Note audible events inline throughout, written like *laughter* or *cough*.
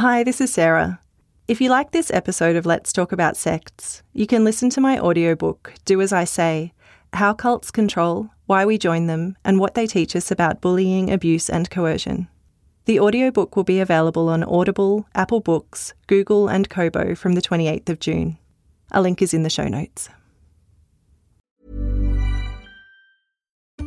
Hi, this is Sarah. If you like this episode of Let's Talk About Sects, you can listen to my audiobook, Do As I Say How Cults Control, Why We Join Them, and What They Teach Us About Bullying, Abuse, and Coercion. The audiobook will be available on Audible, Apple Books, Google, and Kobo from the 28th of June. A link is in the show notes.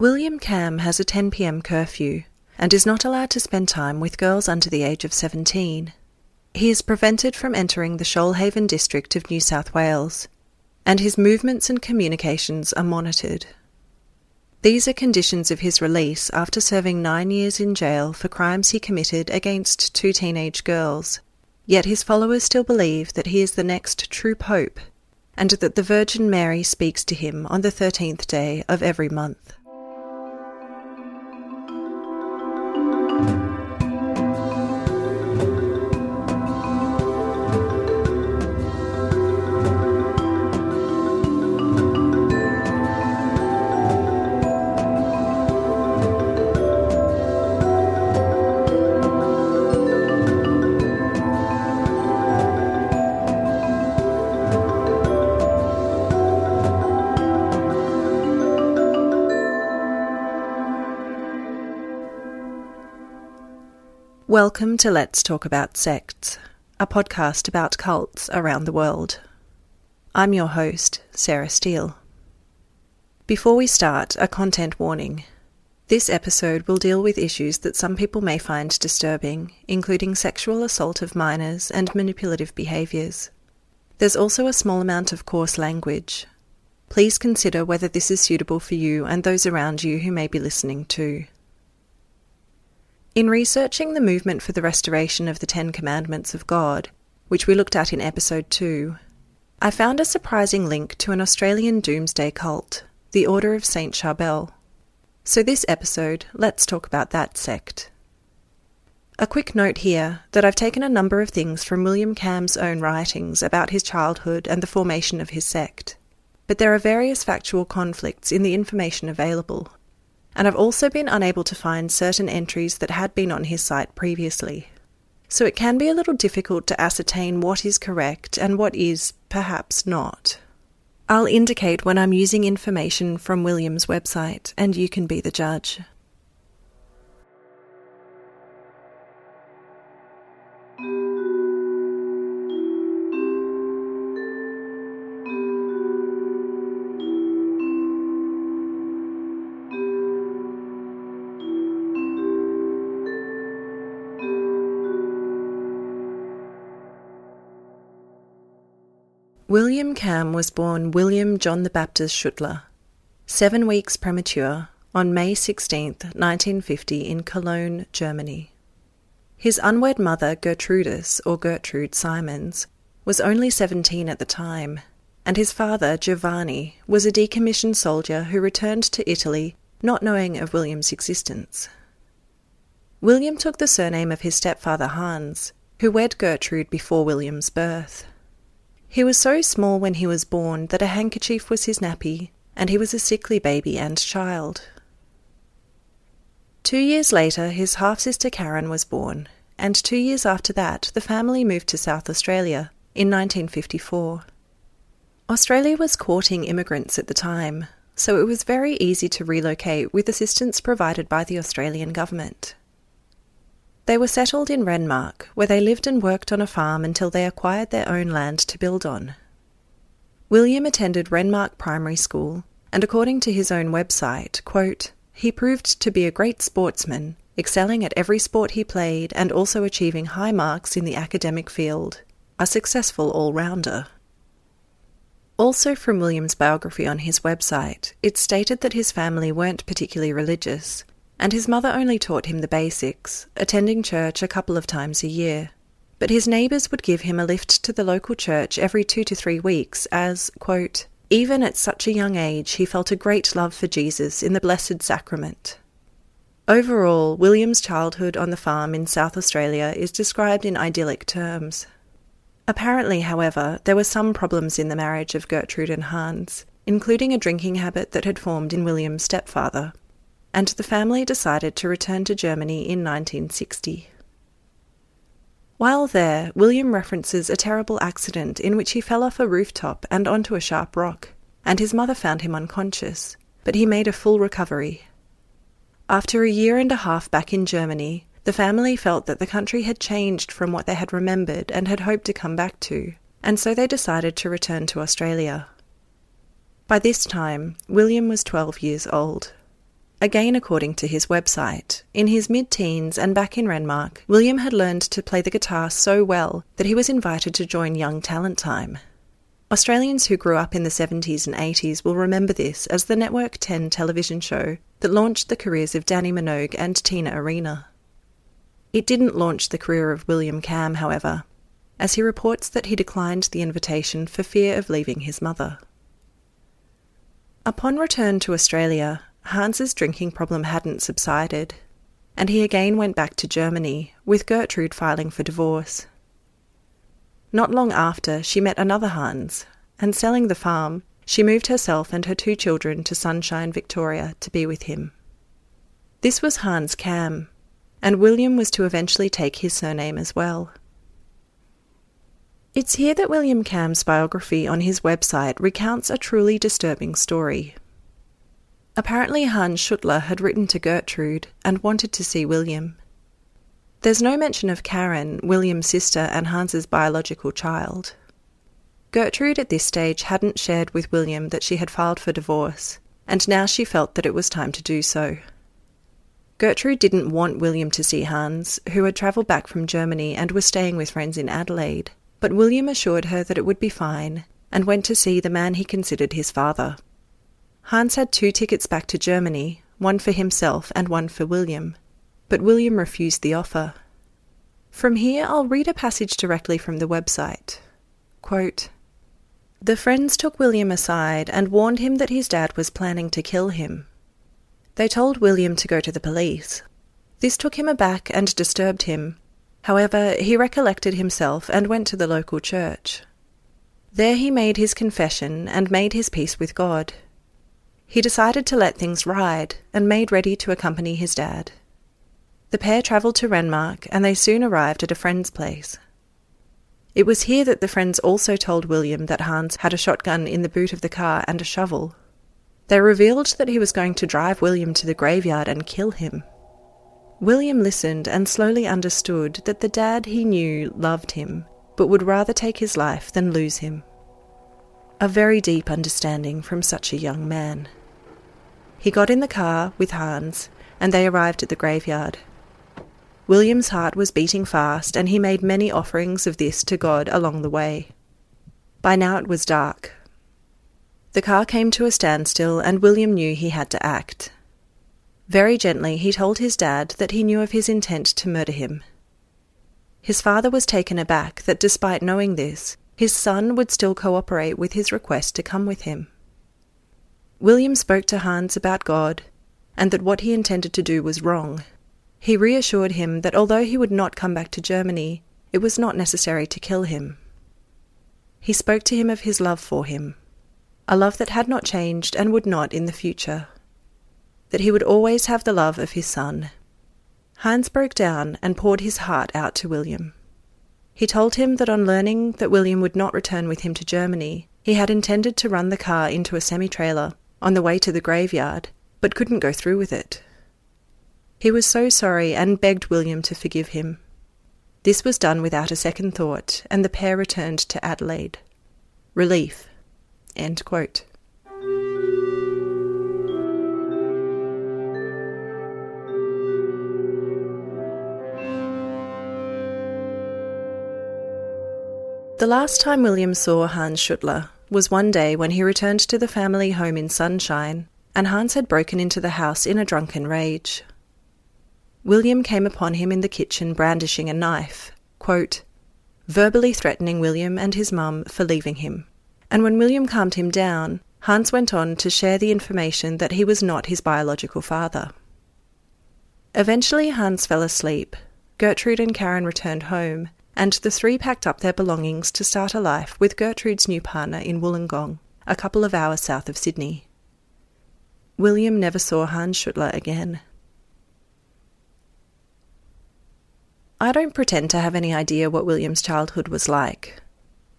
William Kamm has a 10 pm curfew and is not allowed to spend time with girls under the age of 17. He is prevented from entering the Shoalhaven district of New South Wales, and his movements and communications are monitored. These are conditions of his release after serving nine years in jail for crimes he committed against two teenage girls. Yet his followers still believe that he is the next true pope, and that the Virgin Mary speaks to him on the 13th day of every month. Welcome to Let's Talk About Sects, a podcast about cults around the world. I'm your host, Sarah Steele. Before we start, a content warning. This episode will deal with issues that some people may find disturbing, including sexual assault of minors and manipulative behaviours. There's also a small amount of coarse language. Please consider whether this is suitable for you and those around you who may be listening too. In researching the movement for the restoration of the Ten Commandments of God, which we looked at in episode 2, I found a surprising link to an Australian doomsday cult, the Order of St. Charbel. So, this episode, let's talk about that sect. A quick note here that I've taken a number of things from William Kamm's own writings about his childhood and the formation of his sect, but there are various factual conflicts in the information available and I've also been unable to find certain entries that had been on his site previously. So it can be a little difficult to ascertain what is correct and what is perhaps not. I'll indicate when I'm using information from William's website, and you can be the judge. William Kamm was born William John the Baptist Schuttler, seven weeks premature, on May 16, 1950, in Cologne, Germany. His unwed mother, Gertrudis, or Gertrude Simons, was only 17 at the time, and his father, Giovanni, was a decommissioned soldier who returned to Italy not knowing of William's existence. William took the surname of his stepfather Hans, who wed Gertrude before William's birth. He was so small when he was born that a handkerchief was his nappy, and he was a sickly baby and child. Two years later, his half sister Karen was born, and two years after that, the family moved to South Australia in 1954. Australia was courting immigrants at the time, so it was very easy to relocate with assistance provided by the Australian government. They were settled in Renmark, where they lived and worked on a farm until they acquired their own land to build on. William attended Renmark Primary School, and according to his own website, quote, he proved to be a great sportsman, excelling at every sport he played and also achieving high marks in the academic field, a successful all rounder. Also, from William's biography on his website, it stated that his family weren't particularly religious, and his mother only taught him the basics, attending church a couple of times a year. But his neighbours would give him a lift to the local church every two to three weeks, as, quote, even at such a young age, he felt a great love for Jesus in the Blessed Sacrament. Overall, William's childhood on the farm in South Australia is described in idyllic terms. Apparently, however, there were some problems in the marriage of Gertrude and Hans, including a drinking habit that had formed in William's stepfather, and the family decided to return to Germany in 1960. While there, William references a terrible accident in which he fell off a rooftop and onto a sharp rock, and his mother found him unconscious, but he made a full recovery. After a year and a half back in Germany, the family felt that the country had changed from what they had remembered and had hoped to come back to, and so they decided to return to Australia. By this time, William was 12 years old. Again, according to his website, in his mid teens and back in Renmark, William had learned to play the guitar so well that he was invited to join Young Talent Time. Australians who grew up in the 70s and 80s will remember this as the Network 10 television show that launched the careers of Dannii Minogue and Tina Arena. It didn't launch the career of William Kamm, however, as he reports that he declined the invitation for fear of leaving his mother. Upon return to Australia, Hans's drinking problem hadn't subsided, and he again went back to Germany, with Gertrude filing for divorce. Not long after, she met another Hans, and selling the farm, she moved herself and her two children to Sunshine, Victoria, to be with him. This was Hans Kamm, and William was to eventually take his surname as well. It's here that William Kamm's biography on his website recounts a truly disturbing story. Apparently, Hans Schuttler had written to Gertrude and wanted to see William. There's no mention of Karen, William's sister and Hans's biological child. Gertrude at this stage hadn't shared with William that she had filed for divorce, and now she felt that it was time to do so. Gertrude didn't want William to see Hans, who had travelled back from Germany and was staying with friends in Adelaide, but William assured her that it would be fine and went to see the man he considered his father. Hans had two tickets back to Germany, one for himself and one for William, but William refused the offer. From here, I'll read a passage directly from the website. Quote, the friends took William aside and warned him that his dad was planning to kill him. They told William to go to the police. This took him aback and disturbed him. However, he recollected himself and went to the local church. There he made his confession and made his peace with God. He decided to let things ride and made ready to accompany his dad. The pair travelled to Renmark and they soon arrived at a friend's place. It was here that the friends also told William that Hans had a shotgun in the boot of the car and a shovel. They revealed that he was going to drive William to the graveyard and kill him. William listened and slowly understood that the dad he knew loved him, but would rather take his life than lose him. A very deep understanding from such a young man. He got in the car with Hans, and they arrived at the graveyard. William's heart was beating fast, and he made many offerings of this to God along the way. By now it was dark, the car came to a standstill, and William knew he had to act. Very gently, he told his dad that he knew of his intent to murder him. His father was taken aback that despite knowing this, his son would still cooperate with his request to come with him. William spoke to Hans about God and that what he intended to do was wrong. He reassured him that although he would not come back to Germany, it was not necessary to kill him. He spoke to him of his love for him a love that had not changed and would not in the future. That he would always have the love of his son. Hans broke down and poured his heart out to William. He told him that on learning that William would not return with him to Germany, he had intended to run the car into a semi trailer on the way to the graveyard, but couldn't go through with it. He was so sorry and begged William to forgive him. This was done without a second thought, and the pair returned to Adelaide. Relief End quote. The last time William saw Hans Schuttler was one day when he returned to the family home in Sunshine, and Hans had broken into the house in a drunken rage. William came upon him in the kitchen brandishing a knife, quote, verbally threatening William and his mum for leaving him. And when William calmed him down, Hans went on to share the information that he was not his biological father. Eventually, Hans fell asleep. Gertrude and Karen returned home, and the three packed up their belongings to start a life with Gertrude's new partner in Wollongong, a couple of hours south of Sydney. William never saw Hans Schuttler again. I don't pretend to have any idea what William's childhood was like.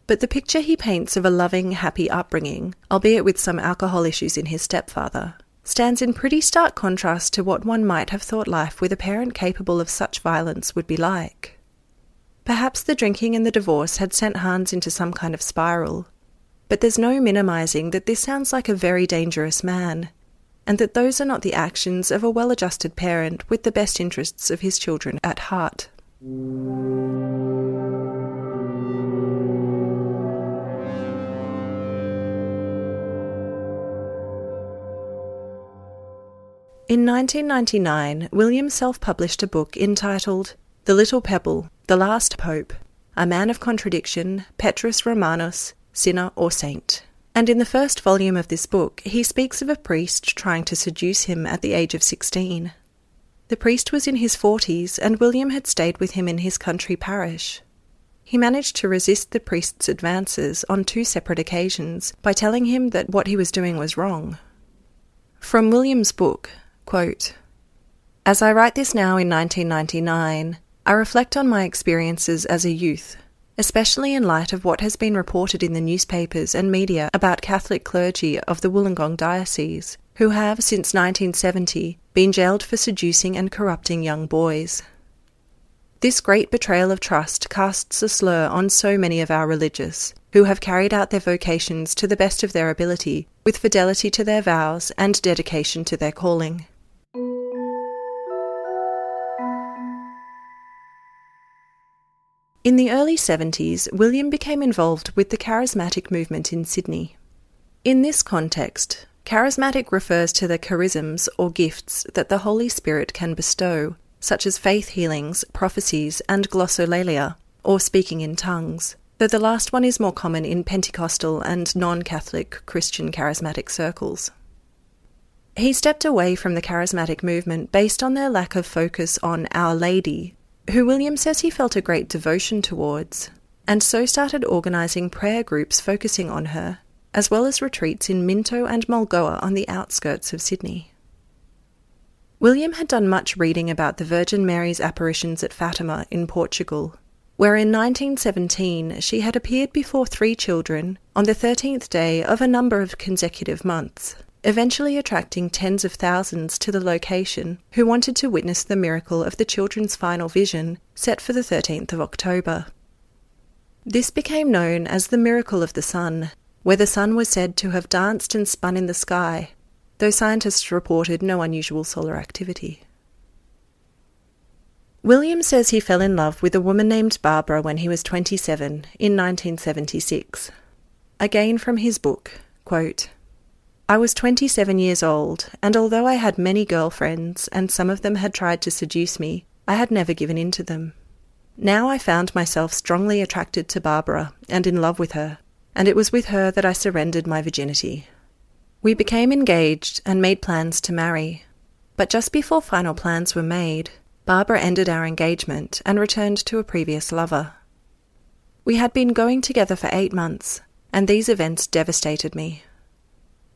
But the picture he paints of a loving, happy upbringing, albeit with some alcohol issues in his stepfather, stands in pretty stark contrast to what one might have thought life with a parent capable of such violence would be like. Perhaps the drinking and the divorce had sent Hans into some kind of spiral, but there's no minimizing that this sounds like a very dangerous man, and that those are not the actions of a well adjusted parent with the best interests of his children at heart. In 1999, William self published a book entitled The Little Pebble, The Last Pope, A Man of Contradiction, Petrus Romanus, Sinner or Saint. And in the first volume of this book, he speaks of a priest trying to seduce him at the age of 16. The priest was in his forties, and William had stayed with him in his country parish. He managed to resist the priest's advances on two separate occasions by telling him that what he was doing was wrong. From William's book, quote, As I write this now in 1999, I reflect on my experiences as a youth, especially in light of what has been reported in the newspapers and media about Catholic clergy of the Wollongong Diocese, who have, since 1970, been jailed for seducing and corrupting young boys. This great betrayal of trust casts a slur on so many of our religious, who have carried out their vocations to the best of their ability, with fidelity to their vows and dedication to their calling. In the early 70s, William became involved with the charismatic movement in Sydney. In this context, Charismatic refers to the charisms or gifts that the Holy Spirit can bestow, such as faith healings, prophecies, and glossolalia, or speaking in tongues, though the last one is more common in Pentecostal and non Catholic Christian charismatic circles. He stepped away from the charismatic movement based on their lack of focus on Our Lady, who William says he felt a great devotion towards, and so started organising prayer groups focusing on her as well as retreats in Minto and Mulgoa on the outskirts of Sydney. William had done much reading about the Virgin Mary's apparitions at Fatima in Portugal, where in 1917 she had appeared before three children on the 13th day of a number of consecutive months, eventually attracting tens of thousands to the location who wanted to witness the miracle of the children's final vision set for the 13th of October. This became known as the Miracle of the Sun where the sun was said to have danced and spun in the sky, though scientists reported no unusual solar activity. William says he fell in love with a woman named Barbara when he was 27 in 1976. Again from his book, quote, I was 27 years old, and although I had many girlfriends and some of them had tried to seduce me, I had never given in to them. Now I found myself strongly attracted to Barbara and in love with her, and it was with her that I surrendered my virginity. We became engaged and made plans to marry. But just before final plans were made, Barbara ended our engagement and returned to a previous lover. We had been going together for eight months, and these events devastated me.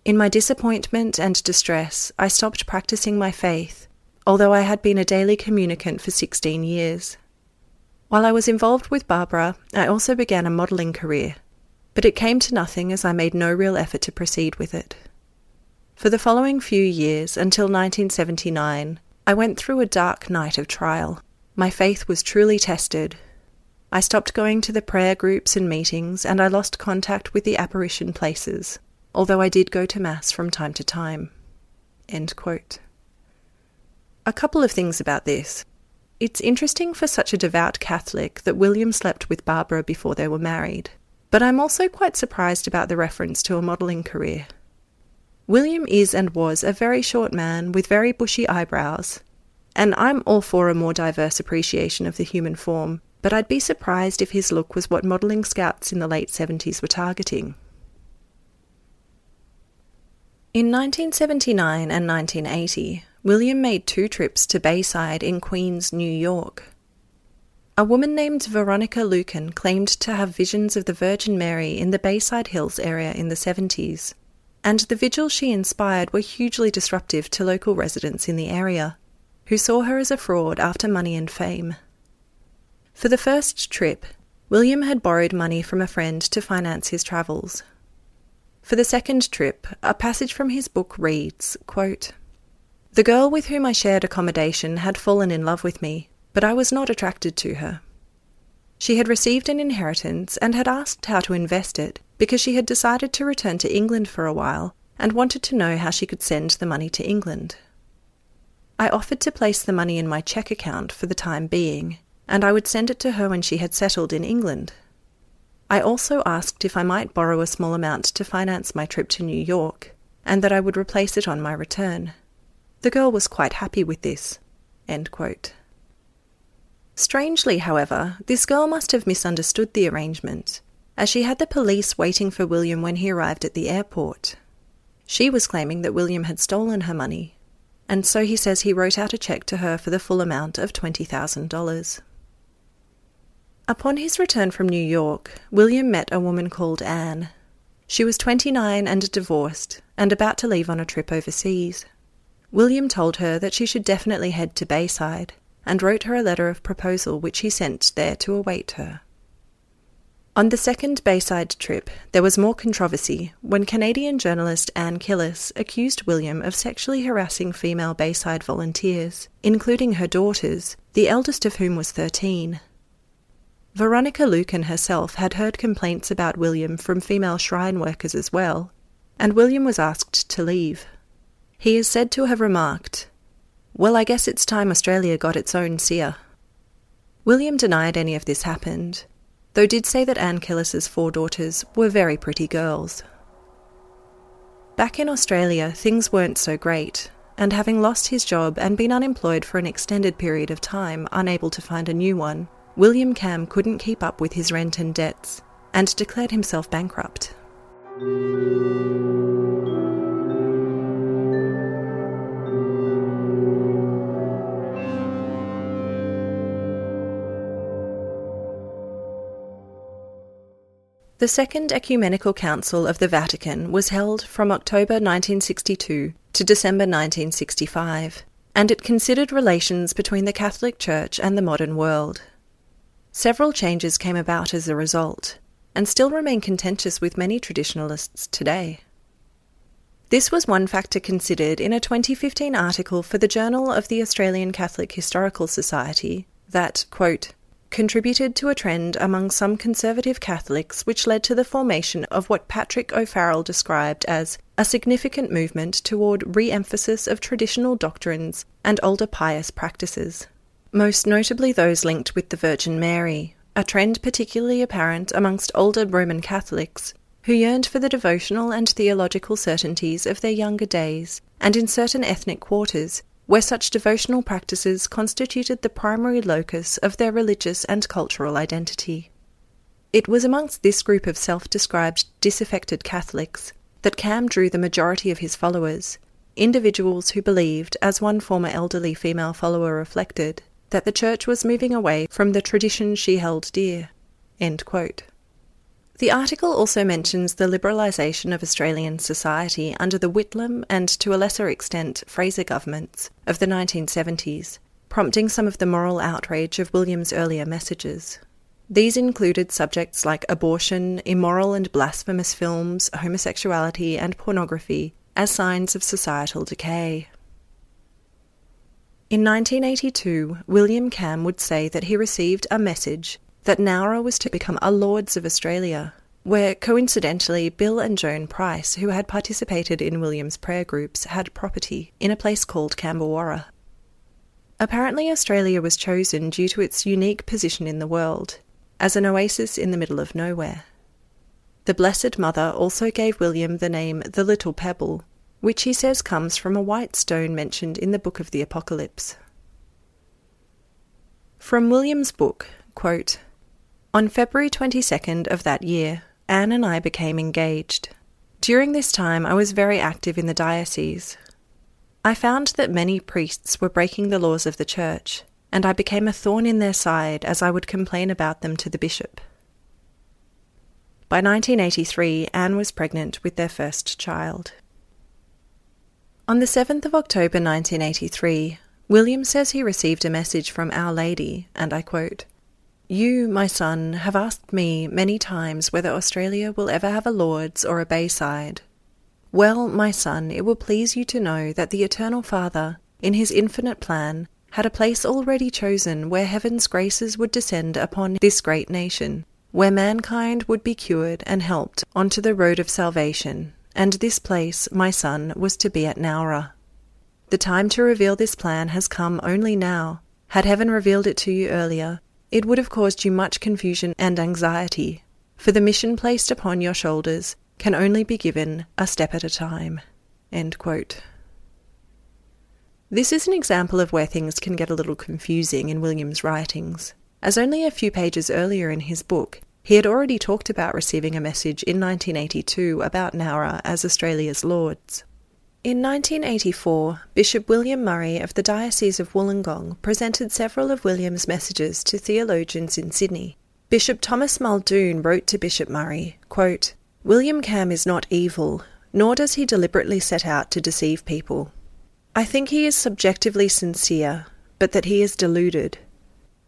In my disappointment and distress, I stopped practicing my faith, although I had been a daily communicant for 16 years. While I was involved with Barbara, I also began a modelling career but it came to nothing as I made no real effort to proceed with it. For the following few years, until 1979, I went through a dark night of trial. My faith was truly tested. I stopped going to the prayer groups and meetings, and I lost contact with the apparition places, although I did go to Mass from time to time. A couple of things about this. It's interesting for such a devout Catholic that William slept with Barbara before they were married. but I'm also quite surprised about the reference to a modelling career. William is and was a very short man with very bushy eyebrows, and I'm all for a more diverse appreciation of the human form, but I'd be surprised if his look was what modelling scouts in the late 70s were targeting. In 1979 and 1980, William made two trips to Bayside in Queens, New York. A woman named Veronica Lueken claimed to have visions of the Virgin Mary in the Bayside Hills area in the 70s, and the vigils she inspired were hugely disruptive to local residents in the area, who saw her as a fraud after money and fame. For the first trip, William had borrowed money from a friend to finance his travels. For the second trip, a passage from his book reads quote, The girl with whom I shared accommodation had fallen in love with me, but I was not attracted to her. She had received an inheritance and had asked how to invest it because she had decided to return to England for a while and wanted to know how she could send the money to England. I offered to place the money in my cheque account for the time being, and I would send it to her when she had settled in England. I also asked if I might borrow a small amount to finance my trip to New York, and that I would replace it on my return. The girl was quite happy with this. Strangely, however, this girl must have misunderstood the arrangement, as she had the police waiting for William when he arrived at the airport. She was claiming that William had stolen her money, and so he says he wrote out a cheque to her for the full amount of $20,000. Upon his return from New York, William met a woman called Anne. She was 29 and divorced, and about to leave on a trip overseas. William told her that she should definitely head to Bayside and wrote her a letter of proposal which he sent there to await her. On the second Bayside trip, there was more controversy when Canadian journalist Anne Killis accused William of sexually harassing female Bayside volunteers, including her daughters, the eldest of whom was 13. Veronica Lueken herself had heard complaints about William from female shrine workers as well, and William was asked to leave. He is said to have remarked, well, I guess it's time Australia got its own seer. William denied any of this happened, though did say that Anne Killis's four daughters were very pretty girls. Back in Australia, things weren't so great, and having lost his job and been unemployed for an extended period of time, unable to find a new one, William Kamm couldn't keep up with his rent and debts, and declared himself bankrupt. The Second Ecumenical Council of the Vatican was held from October 1962 to December 1965, and it considered relations between the Catholic Church and the modern world. Several changes came about as a result, and still remain contentious with many traditionalists today. This was one factor considered in a 2015 article for the Journal of the Australian Catholic Historical Society that, quote, contributed to a trend among some conservative Catholics which led to the formation of what Patrick O'Farrell described as a significant movement toward re emphasis of traditional doctrines and older pious practices, most notably those linked with the Virgin Mary, a trend particularly apparent amongst older Roman Catholics who yearned for the devotional and theological certainties of their younger days, and in certain ethnic quarters where such devotional practices constituted the primary locus of their religious and cultural identity. It was amongst this group of self described disaffected Catholics that Kamm drew the majority of his followers, individuals who believed, as one former elderly female follower reflected, that the Church was moving away from the tradition she held dear. The article also mentions the liberalisation of Australian society under the Whitlam and, to a lesser extent, Fraser governments of the 1970s, prompting some of the moral outrage of William's earlier messages. These included subjects like abortion, immoral and blasphemous films, homosexuality, and pornography as signs of societal decay. In 1982, William Kamm would say that he received a message that Nowra was to become a Lourdes of Australia, where coincidentally Bill and Joan Price, who had participated in William's prayer groups, had property in a place called Cambewarra. Apparently, Australia was chosen due to its unique position in the world, as an oasis in the middle of nowhere. the Blessed Mother also gave William the name the Little Pebble, which he says comes from a white stone mentioned in the book of the Apocalypse. From William's book, quote, On February 22nd of that year, Anne and I became engaged. During this time, I was very active in the diocese. I found that many priests were breaking the laws of the church, and I became a thorn in their side as I would complain about them to the bishop. By 1983, Anne was pregnant with their first child. On the 7th of October 1983, William says he received a message from Our Lady, and I quote You, my son, have asked me many times whether Australia will ever have a Lourdes or a Bayside. Well, my son, it will please you to know that the Eternal Father, in his infinite plan, had a place already chosen where heaven's graces would descend upon this great nation, where mankind would be cured and helped onto the road of salvation, and this place, my son, was to be at Nowra. The time to reveal this plan has come only now. Had heaven revealed it to you earlier, it would have caused you much confusion and anxiety, for the mission placed upon your shoulders can only be given a step at a time. This is an example of where things can get a little confusing in William's writings, as only a few pages earlier in his book he had already talked about receiving a message in 1982 about Nowra as Australia's Lourdes. In 1984, Bishop William Murray of the Diocese of Wollongong presented several of William's messages to theologians in Sydney. Bishop Thomas Muldoon wrote to Bishop Murray, quote, William Kamm is not evil, nor does he deliberately set out to deceive people. I think he is subjectively sincere, but that he is deluded.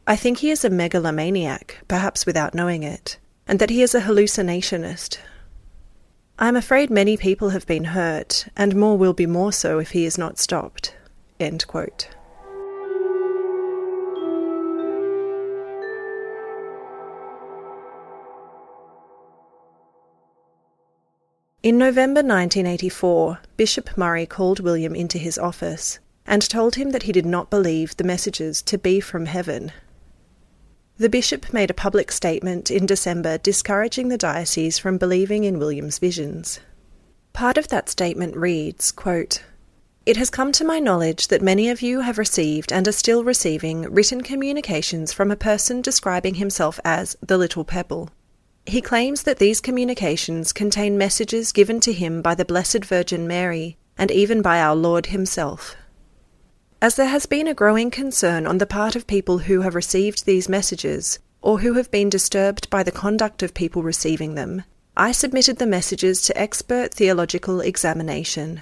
I think he is a megalomaniac, perhaps without knowing it, and that he is a hallucinationist. I am afraid many people have been hurt, and more will be more so if he is not stopped. In November 1984, Bishop Murray called William into his office and told him that he did not believe the messages to be from heaven the bishop made a public statement in December discouraging the diocese from believing in William's visions. Part of that statement reads quote, It has come to my knowledge that many of you have received and are still receiving written communications from a person describing himself as the Little Pebble. He claims that these communications contain messages given to him by the Blessed Virgin Mary and even by our Lord Himself. As there has been a growing concern on the part of people who have received these messages, or who have been disturbed by the conduct of people receiving them, I submitted the messages to expert theological examination.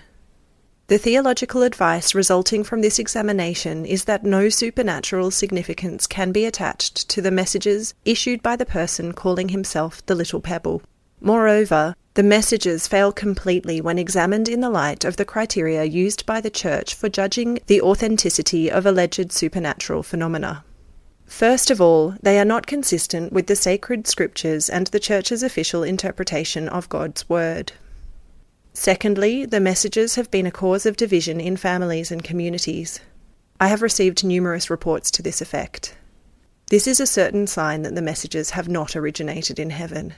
The theological advice resulting from this examination is that no supernatural significance can be attached to the messages issued by the person calling himself the Little Pebble. Moreover, the messages fail completely when examined in the light of the criteria used by the Church for judging the authenticity of alleged supernatural phenomena. First of all, they are not consistent with the sacred scriptures and the Church's official interpretation of God's Word. Secondly, the messages have been a cause of division in families and communities. I have received numerous reports to this effect. This is a certain sign that the messages have not originated in heaven.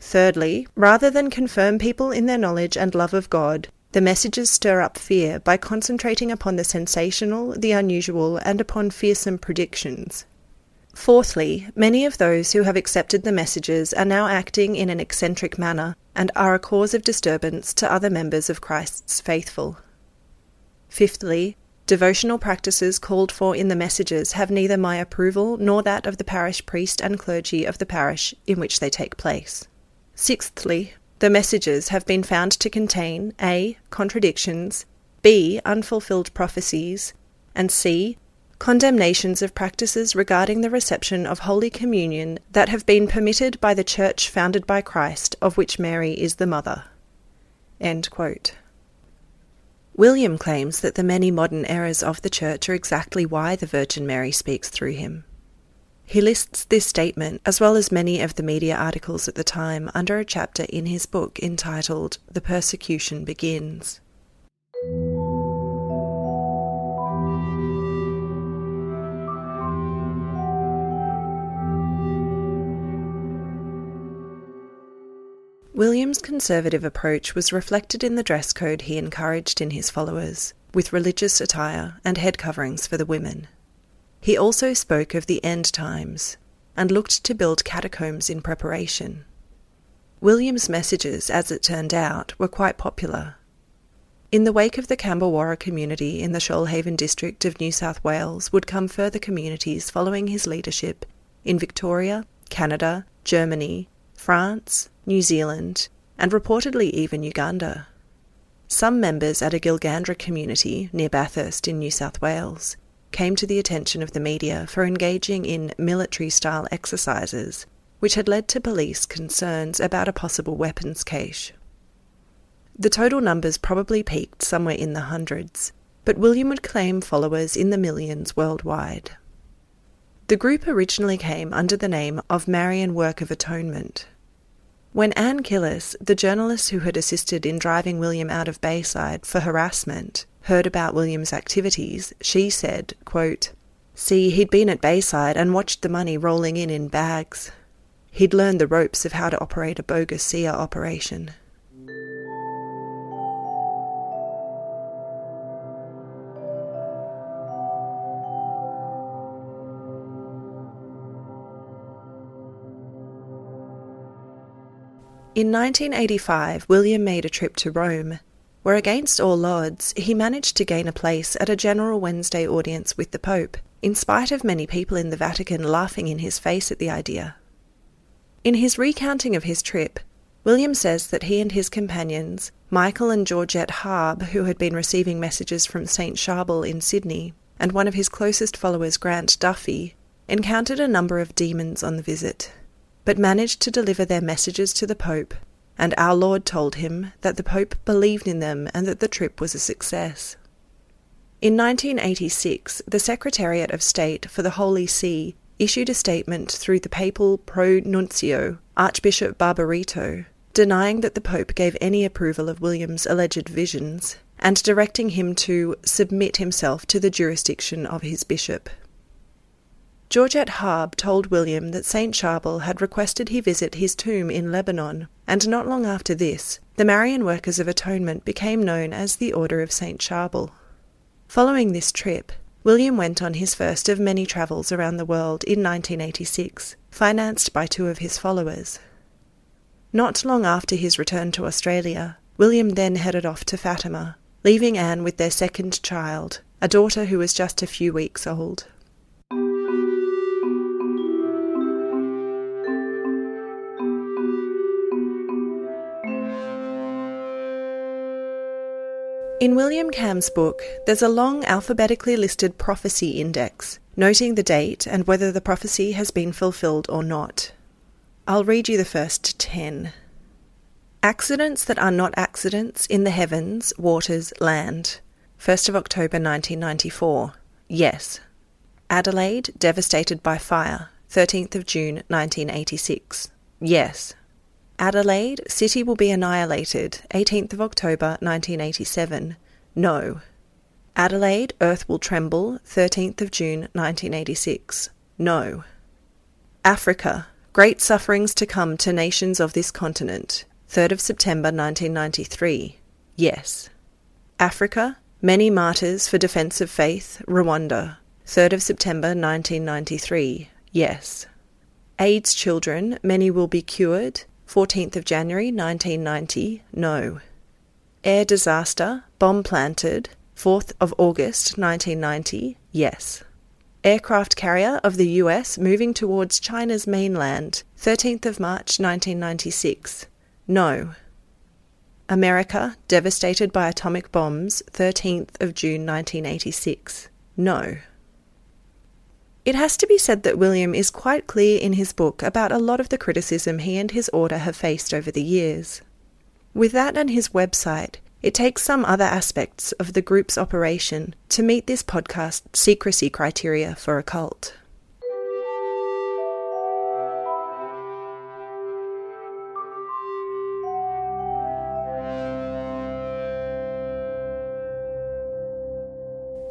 Thirdly, rather than confirm people in their knowledge and love of God, the messages stir up fear by concentrating upon the sensational, the unusual, and upon fearsome predictions. Fourthly, many of those who have accepted the messages are now acting in an eccentric manner and are a cause of disturbance to other members of Christ's faithful. Fifthly, devotional practices called for in the messages have neither my approval nor that of the parish priest and clergy of the parish in which they take place. Sixthly, the messages have been found to contain a. contradictions, b. unfulfilled prophecies, and c. condemnations of practices regarding the reception of Holy Communion that have been permitted by the Church founded by Christ, of which Mary is the mother. William claims that the many modern errors of the Church are exactly why the Virgin Mary speaks through him. He lists this statement, as well as many of the media articles at the time, under a chapter in his book entitled The Persecution Begins. William's conservative approach was reflected in the dress code he encouraged in his followers, with religious attire and head coverings for the women. He also spoke of the end times and looked to build catacombs in preparation. William's messages, as it turned out, were quite popular. In the wake of the Cambewarra community in the Shoalhaven district of New South Wales would come further communities following his leadership in Victoria, Canada, Germany, France, New Zealand, and reportedly even Uganda. Some members at a Gilgandra community near Bathurst in New South Wales came to the attention of the media for engaging in military style exercises, which had led to police concerns about a possible weapons cache. The total numbers probably peaked somewhere in the hundreds, but William would claim followers in the millions worldwide. The group originally came under the name of Marian Work of Atonement. When Anne Killis, the journalist who had assisted in driving William out of Bayside for harassment, heard about William's activities, she said, quote, See, he'd been at Bayside and watched the money rolling in in bags. He'd learned the ropes of how to operate a bogus SIA operation. In 1985, William made a trip to Rome, where against all odds he managed to gain a place at a General Wednesday audience with the Pope, in spite of many people in the Vatican laughing in his face at the idea. In his recounting of his trip, William says that he and his companions, Michael and Georgette Harb, who had been receiving messages from St. Charbel in Sydney, and one of his closest followers, Grant Duffy, encountered a number of demons on the visit but managed to deliver their messages to the Pope, and our Lord told him that the Pope believed in them and that the trip was a success. In 1986, the Secretariat of State for the Holy See issued a statement through the papal pro nuncio, Archbishop Barbarito, denying that the Pope gave any approval of William's alleged visions and directing him to submit himself to the jurisdiction of his bishop. Georgette Harb told William that St. Charbel had requested he visit his tomb in Lebanon, and not long after this, the Marian Workers of Atonement became known as the Order of St. Charbel. Following this trip, William went on his first of many travels around the world in 1986, financed by two of his followers. Not long after his return to Australia, William then headed off to Fatima, leaving Anne with their second child, a daughter who was just a few weeks old. In William Kamm's book, there's a long alphabetically listed prophecy index, noting the date and whether the prophecy has been fulfilled or not. I'll read you the first ten. Accidents that are not accidents in the heavens, waters, land. 1st of October 1994. Yes. Adelaide devastated by fire. 13th of June 1986. Yes. Adelaide, city will be annihilated, 18th of October 1987. No. Adelaide, earth will tremble, 13th of June 1986. No. Africa, great sufferings to come to nations of this continent, 3rd of September 1993. Yes. Africa, many martyrs for defense of faith, Rwanda, 3rd of September 1993. Yes. AIDS children, many will be cured, 14th of January 1990, no. Air disaster, bomb planted, 4th of August 1990, yes. Aircraft carrier of the US moving towards China's mainland, 13th of March 1996, no. America devastated by atomic bombs, 13th of June 1986, no. It has to be said that William is quite clear in his book about a lot of the criticism he and his order have faced over the years. With that and his website, it takes some other aspects of the group's operation to meet this podcast secrecy criteria for a cult.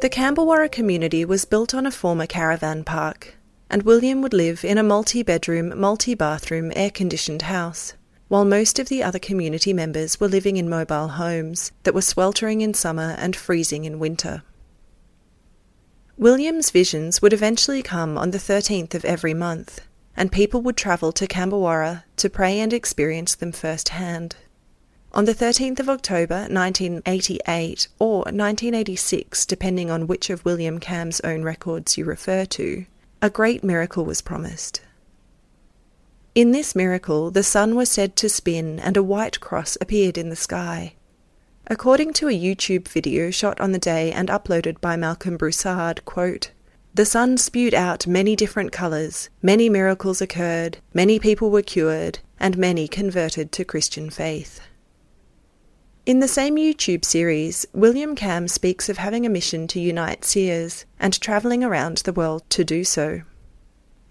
The Cambewarra community was built on a former caravan park, and William would live in a multi bedroom, multi bathroom, air conditioned house. while most of the other community members were living in mobile homes that were sweltering in summer and freezing in winter. William's visions would eventually come on the 13th of every month, and people would travel to Cambewarra to pray and experience them firsthand. On the 13th of October 1988 or 1986, depending on which of William Kamm's own records you refer to, a great miracle was promised. In this miracle, the sun was said to spin and a white cross appeared in the sky. According to a YouTube video shot on the day and uploaded by Malcolm Broussard, quote, the sun spewed out many different colours, many miracles occurred, many people were cured, and many converted to Christian faith. In the same YouTube series, William Kamm speaks of having a mission to unite seers and travelling around the world to do so.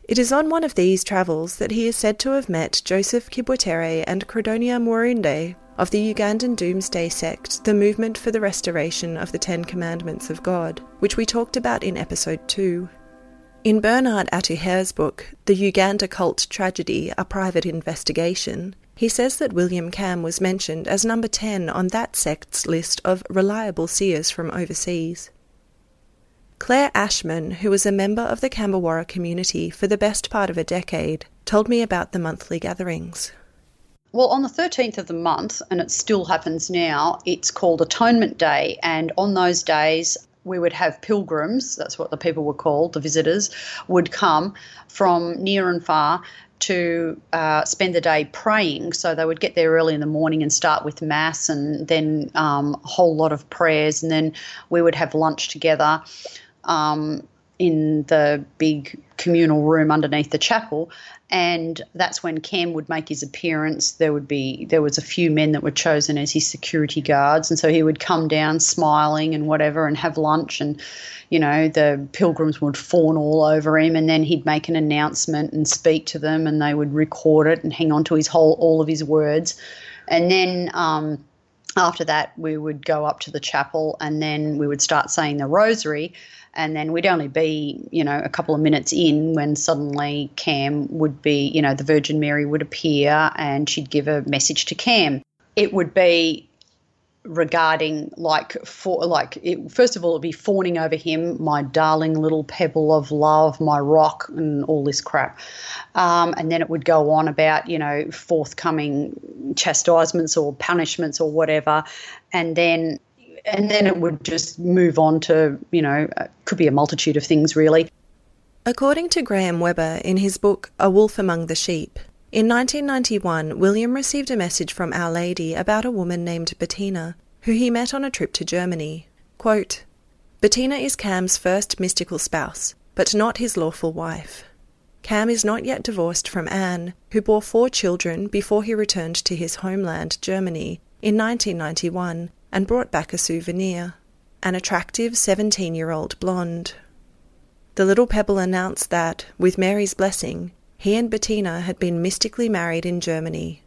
It is on one of these travels that he is said to have met Joseph Kibwetere and Credonia Mwerinde of the Ugandan Doomsday sect, the movement for the restoration of the Ten Commandments of God, which we talked about in episode 2. In Bernard Atuhaire's book, The Uganda Cult Tragedy A Private Investigation, he says that William Kamm was mentioned as number 10 on that sect's list of reliable seers from overseas. Claire Ashman, who was a member of the Cambewarra community for the best part of a decade, told me about the monthly gatherings. Well, on the 13th of the month, and it still happens now, it's called Atonement Day. And on those days, we would have pilgrims, that's what the people were called, the visitors, would come from near and far to uh, spend the day praying. So they would get there early in the morning and start with Mass and then um, a whole lot of prayers. And then we would have lunch together um, in the big communal room underneath the chapel and that's when Kamm would make his appearance. There would be there was a few men that were chosen as his security guards, and so he would come down smiling and whatever, and have lunch, and you know the pilgrims would fawn all over him, and then he'd make an announcement and speak to them, and they would record it and hang on to his whole all of his words, and then. Um, after that, we would go up to the chapel and then we would start saying the rosary and then we'd only be, you know, a couple of minutes in when suddenly Kamm would be, you know, the Virgin Mary would appear and she'd give a message to Kamm. It would be regarding like for like it, first of all it'd be fawning over him my darling little pebble of love my rock and all this crap um, and then it would go on about you know forthcoming chastisements or punishments or whatever and then and then it would just move on to, you know, uh, could be a multitude of things really. According to Graham Webber in his book A Wolf Among the Sheep, in 1991, William received a message from Our Lady about a woman named Bettina, who he met on a trip to Germany. Quote, Bettina is Kamm's first mystical spouse, but not his lawful wife. Kamm is not yet divorced from Anne, who bore four children before he returned to his homeland, Germany, in 1991 and brought back a souvenir an attractive 17 year old blonde. The little pebble announced that, with Mary's blessing, he and Bettina had been mystically married in Germany.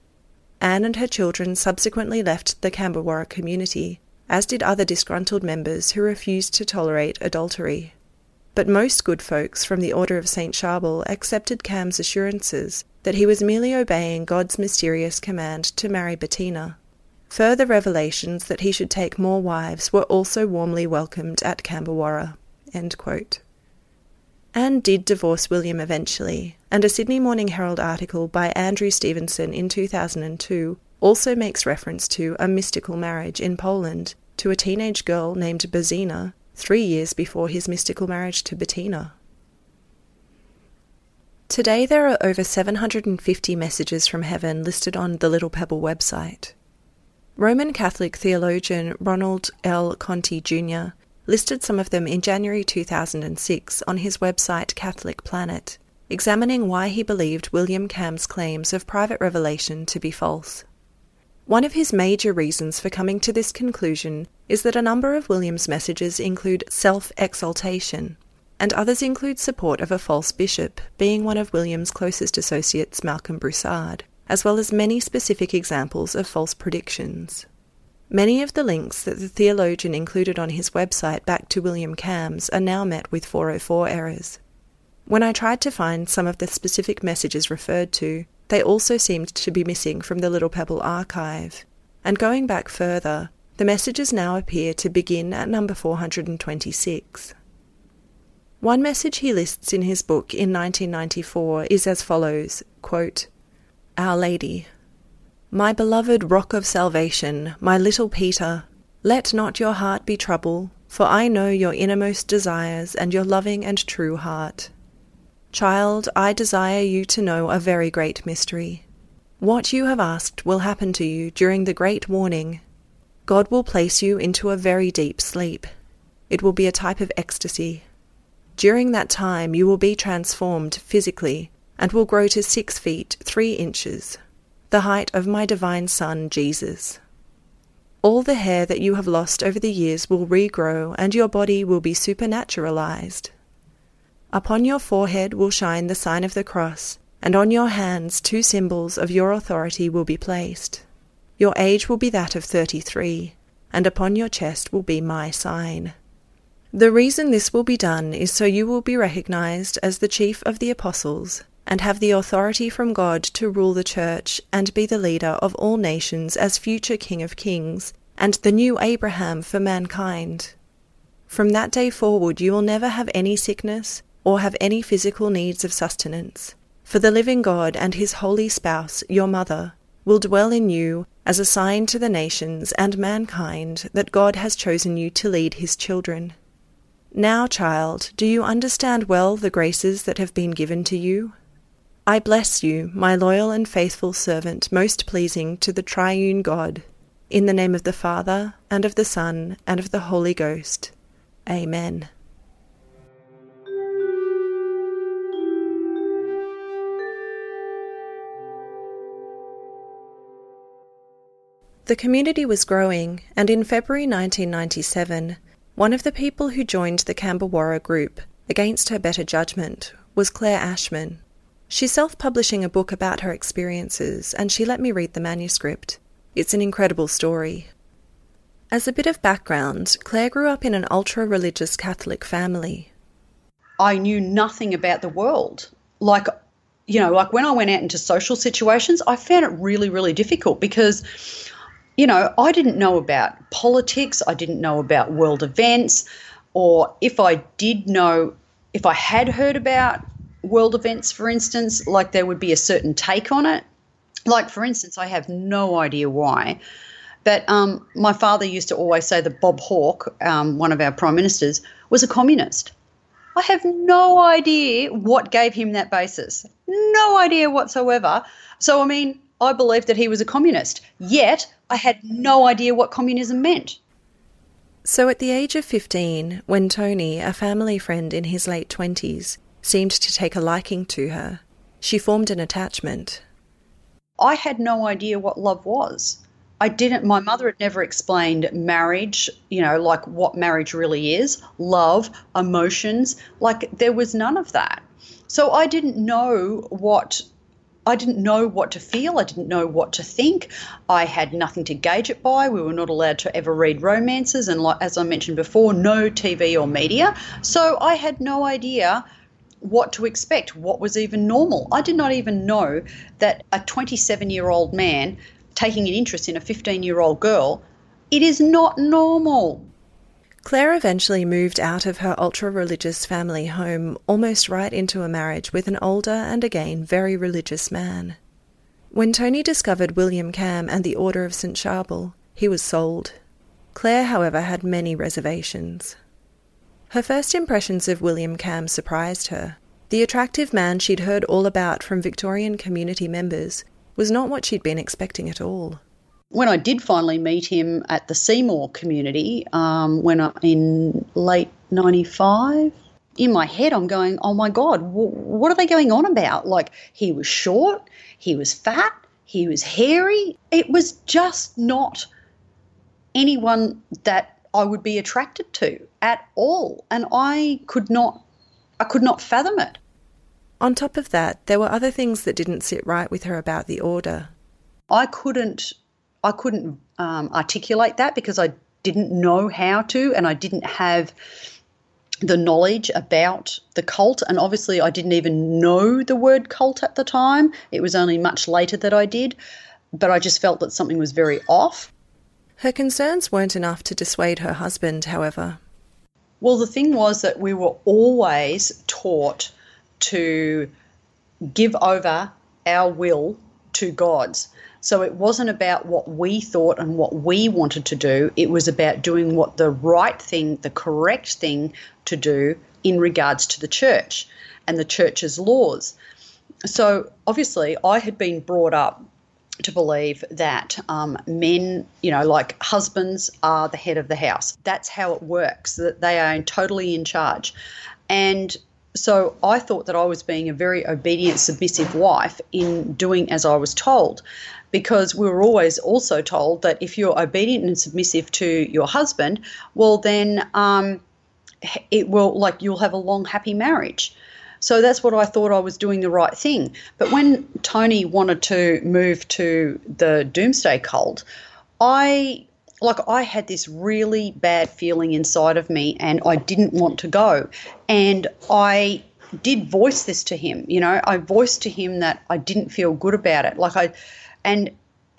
Anne and her children subsequently left the Cambewarra community, as did other disgruntled members who refused to tolerate adultery. But most good folks from the Order of St. Charbel accepted Kamm's assurances that he was merely obeying God's mysterious command to marry Bettina. Further revelations that he should take more wives were also warmly welcomed at Cambewarra. Anne did divorce William eventually, and a Sydney Morning Herald article by Andrew Stevenson in 2002 also makes reference to a mystical marriage in Poland to a teenage girl named Bazina three years before his mystical marriage to Bettina. Today there are over 750 messages from heaven listed on the Little Pebble website. Roman Catholic theologian Ronald L. Conte Jr. listed some of them in January 2006 on his website Catholic Planet, examining why he believed William Kamm's claims of private revelation to be false. One of his major reasons for coming to this conclusion is that a number of William's messages include self exaltation, and others include support of a false bishop, being one of William's closest associates, Malcolm Broussard as well as many specific examples of false predictions. Many of the links that the theologian included on his website back to William Kamm's are now met with 404 errors. When I tried to find some of the specific messages referred to, they also seemed to be missing from the Little Pebble archive. And going back further, the messages now appear to begin at number 426. One message he lists in his book in 1994 is as follows quote, Our Lady, My beloved rock of salvation, my little Peter, let not your heart be troubled, for I know your innermost desires and your loving and true heart. Child, I desire you to know a very great mystery. What you have asked will happen to you during the great warning God will place you into a very deep sleep. It will be a type of ecstasy. During that time, you will be transformed physically and will grow to six feet three inches, the height of my divine Son, Jesus. All the hair that you have lost over the years will regrow, and your body will be supernaturalized. Upon your forehead will shine the sign of the cross, and on your hands two symbols of your authority will be placed. Your age will be that of thirty three, and upon your chest will be my sign. The reason this will be done is so you will be recognized as the chief of the apostles, and have the authority from God to rule the church and be the leader of all nations as future King of kings, and the new Abraham for mankind. From that day forward, you will never have any sickness or have any physical needs of sustenance. For the living God and his holy spouse, your mother, will dwell in you as a sign to the nations and mankind that God has chosen you to lead his children. Now, child, do you understand well the graces that have been given to you? I bless you, my loyal and faithful servant, most pleasing to the triune God, in the name of the Father, and of the Son, and of the Holy Ghost. Amen. The community was growing, and in February 1997, one of the people who joined the Cambewarra group, against her better judgment, was Claire Ashman. She's self publishing a book about her experiences, and she let me read the manuscript. It's an incredible story. As a bit of background, Claire grew up in an ultra religious Catholic family. I knew nothing about the world. Like, you know, like when I went out into social situations, I found it really, really difficult because you know, I didn't know about politics, I didn't know about world events, or if I did know, if I had heard about world events, for instance, like there would be a certain take on it. Like, for instance, I have no idea why. But um, my father used to always say that Bob Hawke, um, one of our prime ministers, was a communist. I have no idea what gave him that basis. No idea whatsoever. So, I mean, I believed that he was a communist. Yet, I had no idea what communism meant. So, at the age of 15, when Tony, a family friend in his late 20s, seemed to take a liking to her, she formed an attachment. I had no idea what love was. I didn't, my mother had never explained marriage, you know, like what marriage really is, love, emotions, like there was none of that. So I didn't know what I didn't know what to feel. I didn't know what to think. I had nothing to gauge it by. We were not allowed to ever read romances, and like, as I mentioned before, no TV or media. So I had no idea what to expect, what was even normal. I did not even know that a 27 year old man taking an interest in a 15 year old girl, it is not normal. Claire eventually moved out of her ultra religious family home almost right into a marriage with an older and again very religious man. When Tony discovered William Kamm and the Order of St. Charbel, he was sold. Claire, however, had many reservations. Her first impressions of William Kamm surprised her. The attractive man she'd heard all about from Victorian community members was not what she'd been expecting at all when I did finally meet him at the Seymour community, um, when I, in late '95, in my head I'm going, oh my god, what are they going on about? Like he was short, he was fat, he was hairy. It was just not anyone that I would be attracted to at all, and I could not, I could not fathom it. On top of that, there were other things that didn't sit right with her about the order. I couldn't I couldn't um, articulate that because I didn't know how to, and I didn't have the knowledge about the cult. And obviously, I didn't even know the word cult at the time. It was only much later that I did. But I just felt that something was very off. Her concerns weren't enough to dissuade her husband, however. Well, the thing was that we were always taught to give over our will to God's. So it wasn't about what we thought and what we wanted to do. It was about doing what the right thing, the correct thing to do in regards to the church and the church's laws. So obviously, I had been brought up to believe that um, men, you know, like husbands are the head of the house. That's how it works, that they are totally in charge. And so I thought that I was being a very obedient, submissive wife in doing as I was told because we were always also told that if you're obedient and submissive to your husband, well, then um, it will, like, you'll have a long, happy marriage. So that's what I thought I was doing the right thing. But when Tony wanted to move to the Doomsday Cult, I like I had this really bad feeling inside of me and I didn't want to go. And I did voice this to him, you know, I voiced to him that I didn't feel good about it. Like I and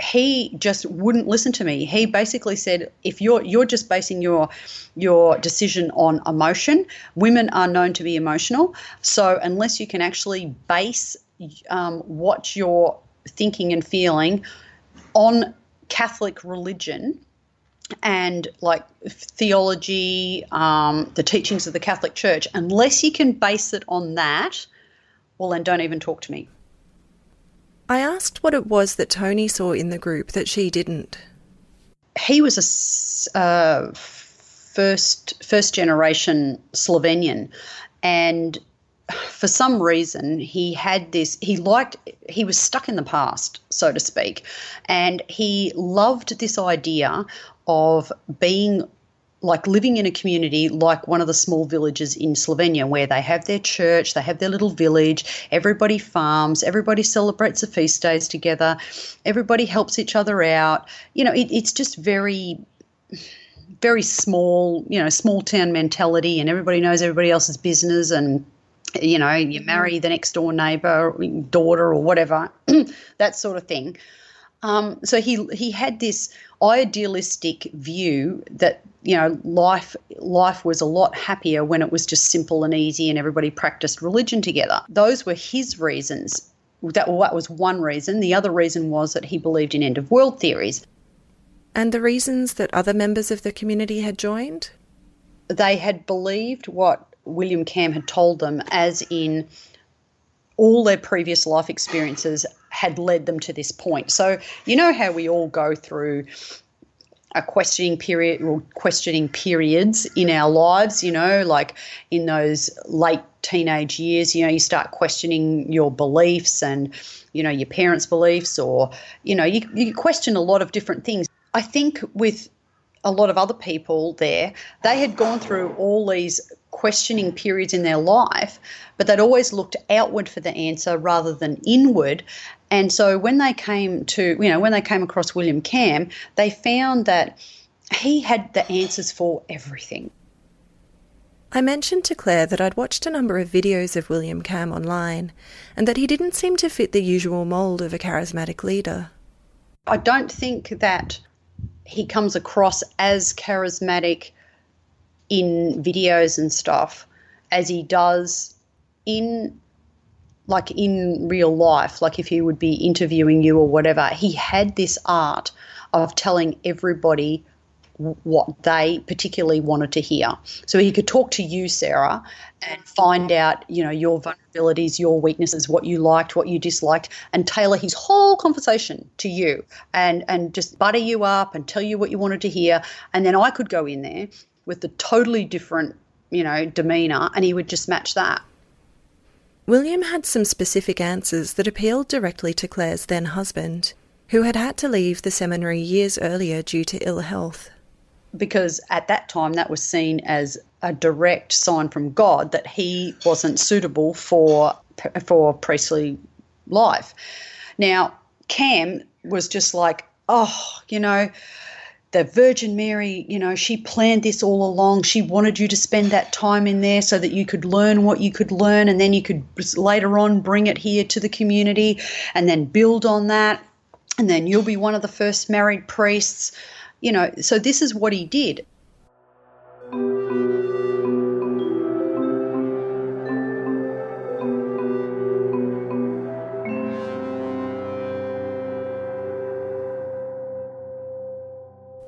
he just wouldn't listen to me. He basically said, "If you're you're just basing your your decision on emotion, women are known to be emotional. So unless you can actually base um, what you're thinking and feeling on Catholic religion." And like theology, um, the teachings of the Catholic Church, unless you can base it on that, well, then don't even talk to me. I asked what it was that Tony saw in the group that she didn't. He was a uh, first first generation Slovenian, and for some reason he had this. He liked. He was stuck in the past, so to speak, and he loved this idea of being like living in a community like one of the small villages in Slovenia where they have their church, they have their little village, everybody farms, everybody celebrates the feast days together, everybody helps each other out. You know, it, it's just very very small, you know, small town mentality and everybody knows everybody else's business and you know, you marry the next door neighbor, daughter or whatever, *clears throat* that sort of thing. Um, so he he had this idealistic view that you know life life was a lot happier when it was just simple and easy and everybody practiced religion together. Those were his reasons. That, well, that was one reason. The other reason was that he believed in end of world theories. And the reasons that other members of the community had joined? They had believed what William Kamm had told them, as in all their previous life experiences had led them to this point. So, you know how we all go through a questioning period or questioning periods in our lives, you know, like in those late teenage years, you know, you start questioning your beliefs and, you know, your parents' beliefs, or, you know, you, you question a lot of different things. I think with a lot of other people there, they had gone through all these questioning periods in their life, but they'd always looked outward for the answer rather than inward. And so when they came to, you know, when they came across William Kamm, they found that he had the answers for everything. I mentioned to Claire that I'd watched a number of videos of William Kamm online and that he didn't seem to fit the usual mould of a charismatic leader. I don't think that he comes across as charismatic in videos and stuff as he does in like in real life, like if he would be interviewing you or whatever, he had this art of telling everybody what they particularly wanted to hear. So he could talk to you, Sarah, and find out, you know, your vulnerabilities, your weaknesses, what you liked, what you disliked, and tailor his whole conversation to you and and just butter you up and tell you what you wanted to hear. And then I could go in there with a totally different, you know, demeanor and he would just match that. William had some specific answers that appealed directly to Claire's then husband, who had had to leave the seminary years earlier due to ill health. Because at that time, that was seen as a direct sign from God that he wasn't suitable for for priestly life. Now, Kamm was just like, oh, you know, the Virgin Mary, you know, she planned this all along. She wanted you to spend that time in there so that you could learn what you could learn and then you could later on bring it here to the community and then build on that. And then you'll be one of the first married priests. You know, so this is what he did.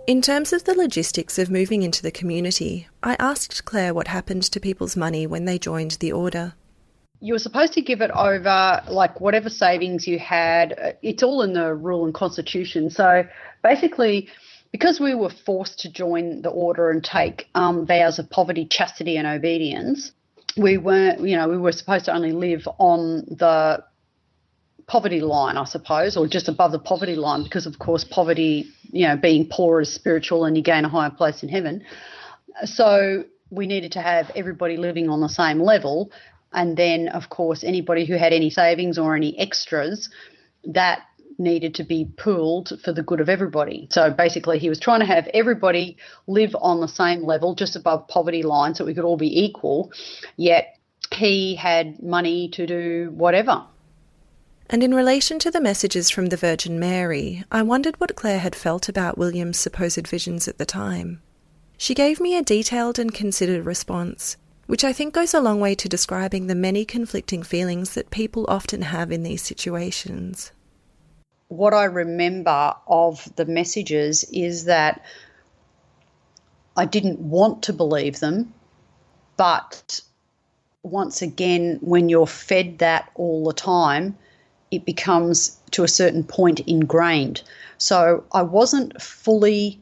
In terms of the logistics of moving into the community, I asked Claire what happened to people's money when they joined the order. You were supposed to give it over, like whatever savings you had. It's all in the rule and constitution. So basically, because we were forced to join the order and take um, vows of poverty, chastity, and obedience, we weren't, you know, we were supposed to only live on the poverty line, I suppose, or just above the poverty line, because of course poverty, you know, being poor is spiritual and you gain a higher place in heaven. So we needed to have everybody living on the same level. And then, of course, anybody who had any savings or any extras, that needed to be pooled for the good of everybody. So basically, he was trying to have everybody live on the same level, just above poverty line, so we could all be equal. Yet he had money to do whatever. And in relation to the messages from the Virgin Mary, I wondered what Claire had felt about William's supposed visions at the time. She gave me a detailed and considered response, which I think goes a long way to describing the many conflicting feelings that people often have in these situations. What I remember of the messages is that I didn't want to believe them, but once again, when you're fed that all the time, it becomes to a certain point ingrained. So I wasn't fully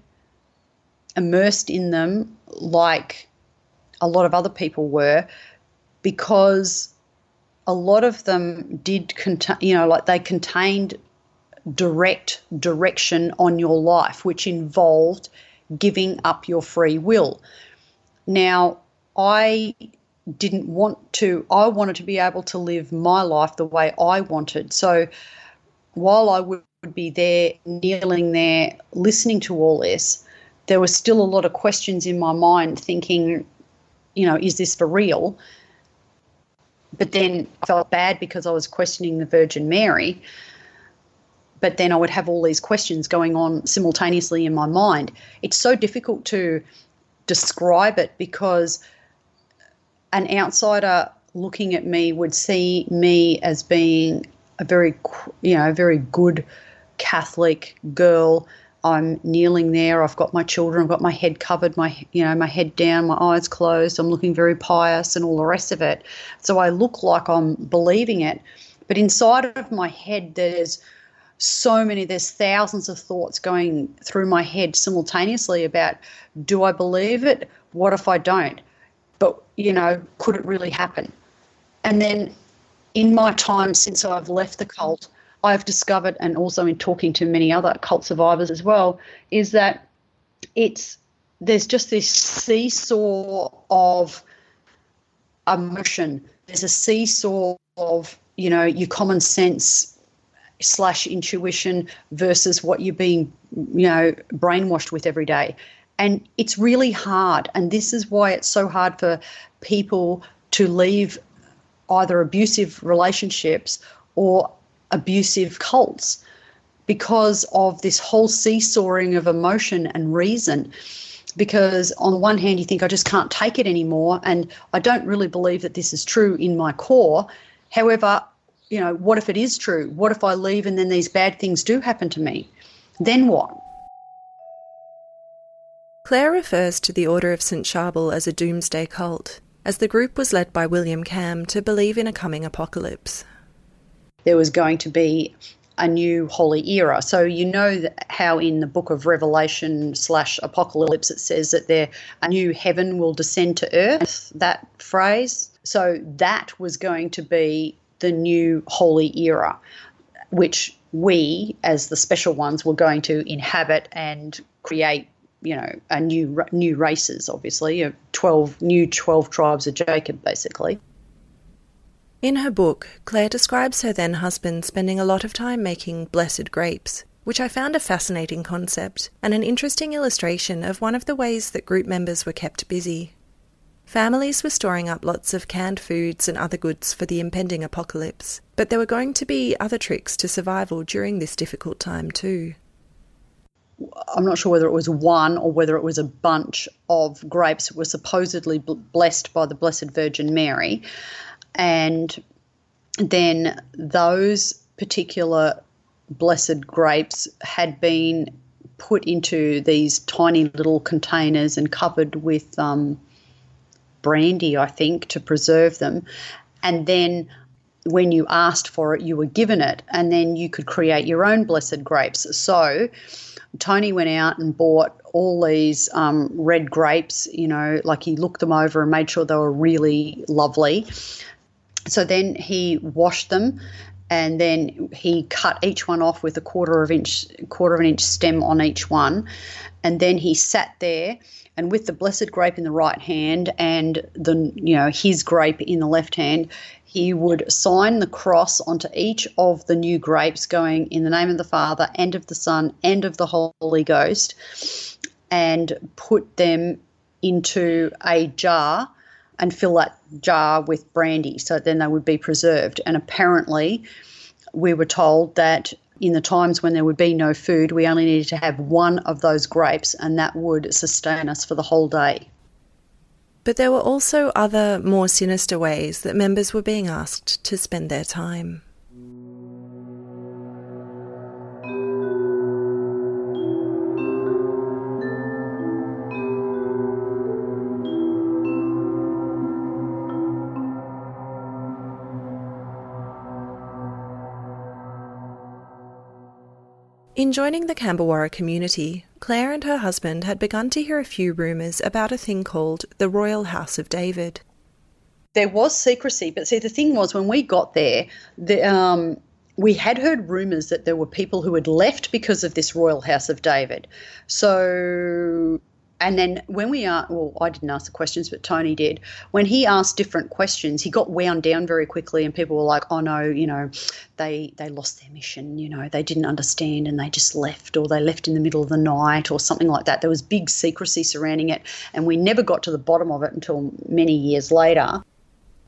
immersed in them like a lot of other people were because a lot of them did contain, you know, like they contained direct direction on your life, which involved giving up your free will. Now, I didn't want to, I wanted to be able to live my life the way I wanted. So while I would be there, kneeling there, listening to all this, there was still a lot of questions in my mind thinking, you know, is this for real? But then I felt bad because I was questioning the Virgin Mary. But then I would have all these questions going on simultaneously in my mind. It's so difficult to describe it because an outsider looking at me would see me as being a very, you know, a very good Catholic girl. I'm kneeling there. I've got my children. I've got my head covered, my you know, my head down, my eyes closed. I'm looking very pious and all the rest of it. So I look like I'm believing it, but inside of my head, there's so many. There's thousands of thoughts going through my head simultaneously about: Do I believe it? What if I don't? But you know, could it really happen? And then in my time since I've left the cult, I've discovered, and also in talking to many other cult survivors as well, is that it's there's just this seesaw of emotion. There's a seesaw of you know your common sense slash intuition versus what you're being you know brainwashed with every day and it's really hard. And this is why it's so hard for people to leave either abusive relationships or abusive cults because of this whole seesawing of emotion and reason. Because on the one hand, you think, I just can't take it anymore. And I don't really believe that this is true in my core. However, you know, what if it is true? What if I leave and then these bad things do happen to me? Then what? Claire refers to the Order of St. Charbel as a doomsday cult, as the group was led by William Kamm to believe in a coming apocalypse. There was going to be a new holy era. So you know how in the book of Revelation slash Apocalypse it says that there a new heaven will descend to earth. That phrase. So that was going to be the new holy era, which we as the special ones were going to inhabit and create you know, a new new races, obviously, of twelve new twelve tribes of Jacob, basically. In her book, Claire describes her then husband spending a lot of time making blessed grapes, which I found a fascinating concept and an interesting illustration of one of the ways that group members were kept busy. Families were storing up lots of canned foods and other goods for the impending apocalypse, but there were going to be other tricks to survival during this difficult time too. I'm not sure whether it was one or whether it was a bunch of grapes that were supposedly blessed by the Blessed Virgin Mary. And then those particular blessed grapes had been put into these tiny little containers and covered with um, brandy, I think, to preserve them. And then when you asked for it, you were given it, and then you could create your own blessed grapes. So Tony went out and bought all these um, red grapes, you know, like he looked them over and made sure they were really lovely. So then he washed them and then he cut each one off with a quarter of inch quarter of an inch stem on each one and then he sat there and with the blessed grape in the right hand and the you know his grape in the left hand he would sign the cross onto each of the new grapes going in the name of the father and of the son and of the holy ghost and put them into a jar and fill that jar with brandy so then they would be preserved. And apparently, we were told that in the times when there would be no food, we only needed to have one of those grapes and that would sustain us for the whole day. But there were also other, more sinister ways that members were being asked to spend their time. In joining the Cambewarra community, Claire and her husband had begun to hear a few rumours about a thing called the Royal House of David. There was secrecy, but see, the thing was when we got there, the, um, we had heard rumours that there were people who had left because of this Royal House of David. So and then when we are well i didn't ask the questions but tony did. When he asked different questions he got wound down very quickly and people were like oh no you know they they lost their mission you know they didn't understand and they just left or they left in the middle of the night or something like that. There was big secrecy surrounding it and we never got to the bottom of it until many years later.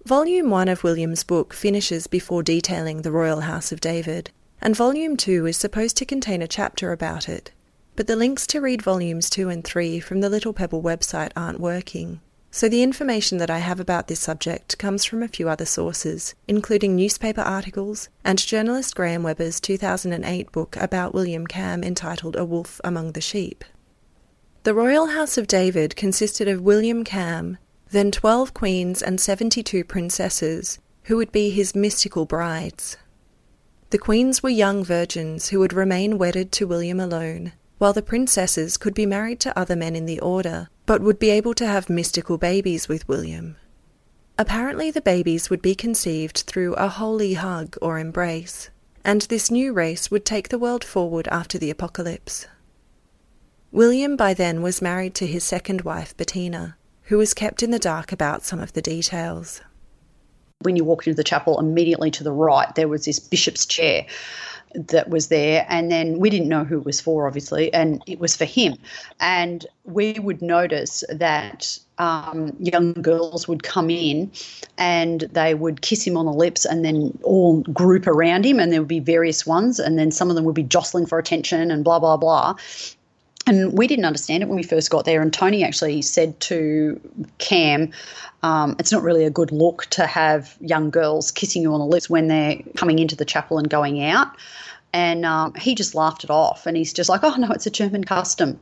Volume 1 of william's book finishes before detailing the royal house of david and volume 2 is supposed to contain a chapter about it but the links to read volumes 2 and 3 from the Little Pebble website aren't working. So the information that I have about this subject comes from a few other sources, including newspaper articles and journalist Graham Webber's 2008 book about William Kamm entitled A Wolf Among the Sheep. The Royal House of David consisted of William Kamm, then 12 queens and 72 princesses, who would be his mystical brides. The queens were young virgins who would remain wedded to William alone, while the princesses could be married to other men in the order, but would be able to have mystical babies with William. Apparently, the babies would be conceived through a holy hug or embrace, and this new race would take the world forward after the apocalypse. William by then was married to his second wife, Bettina, who was kept in the dark about some of the details. When you walked into the chapel, immediately to the right, there was this bishop's chair that was there, and then we didn't know who it was for, obviously, and it was for him. And we would notice that um, young girls would come in and they would kiss him on the lips and then all group around him, and there would be various ones, and then some of them would be jostling for attention and blah, blah, blah. And we didn't understand it when we first got there. And Tony actually said to Kamm, um, it's not really a good look to have young girls kissing you on the lips when they're coming into the chapel and going out and um, he just laughed it off and he's just like oh no it's a german custom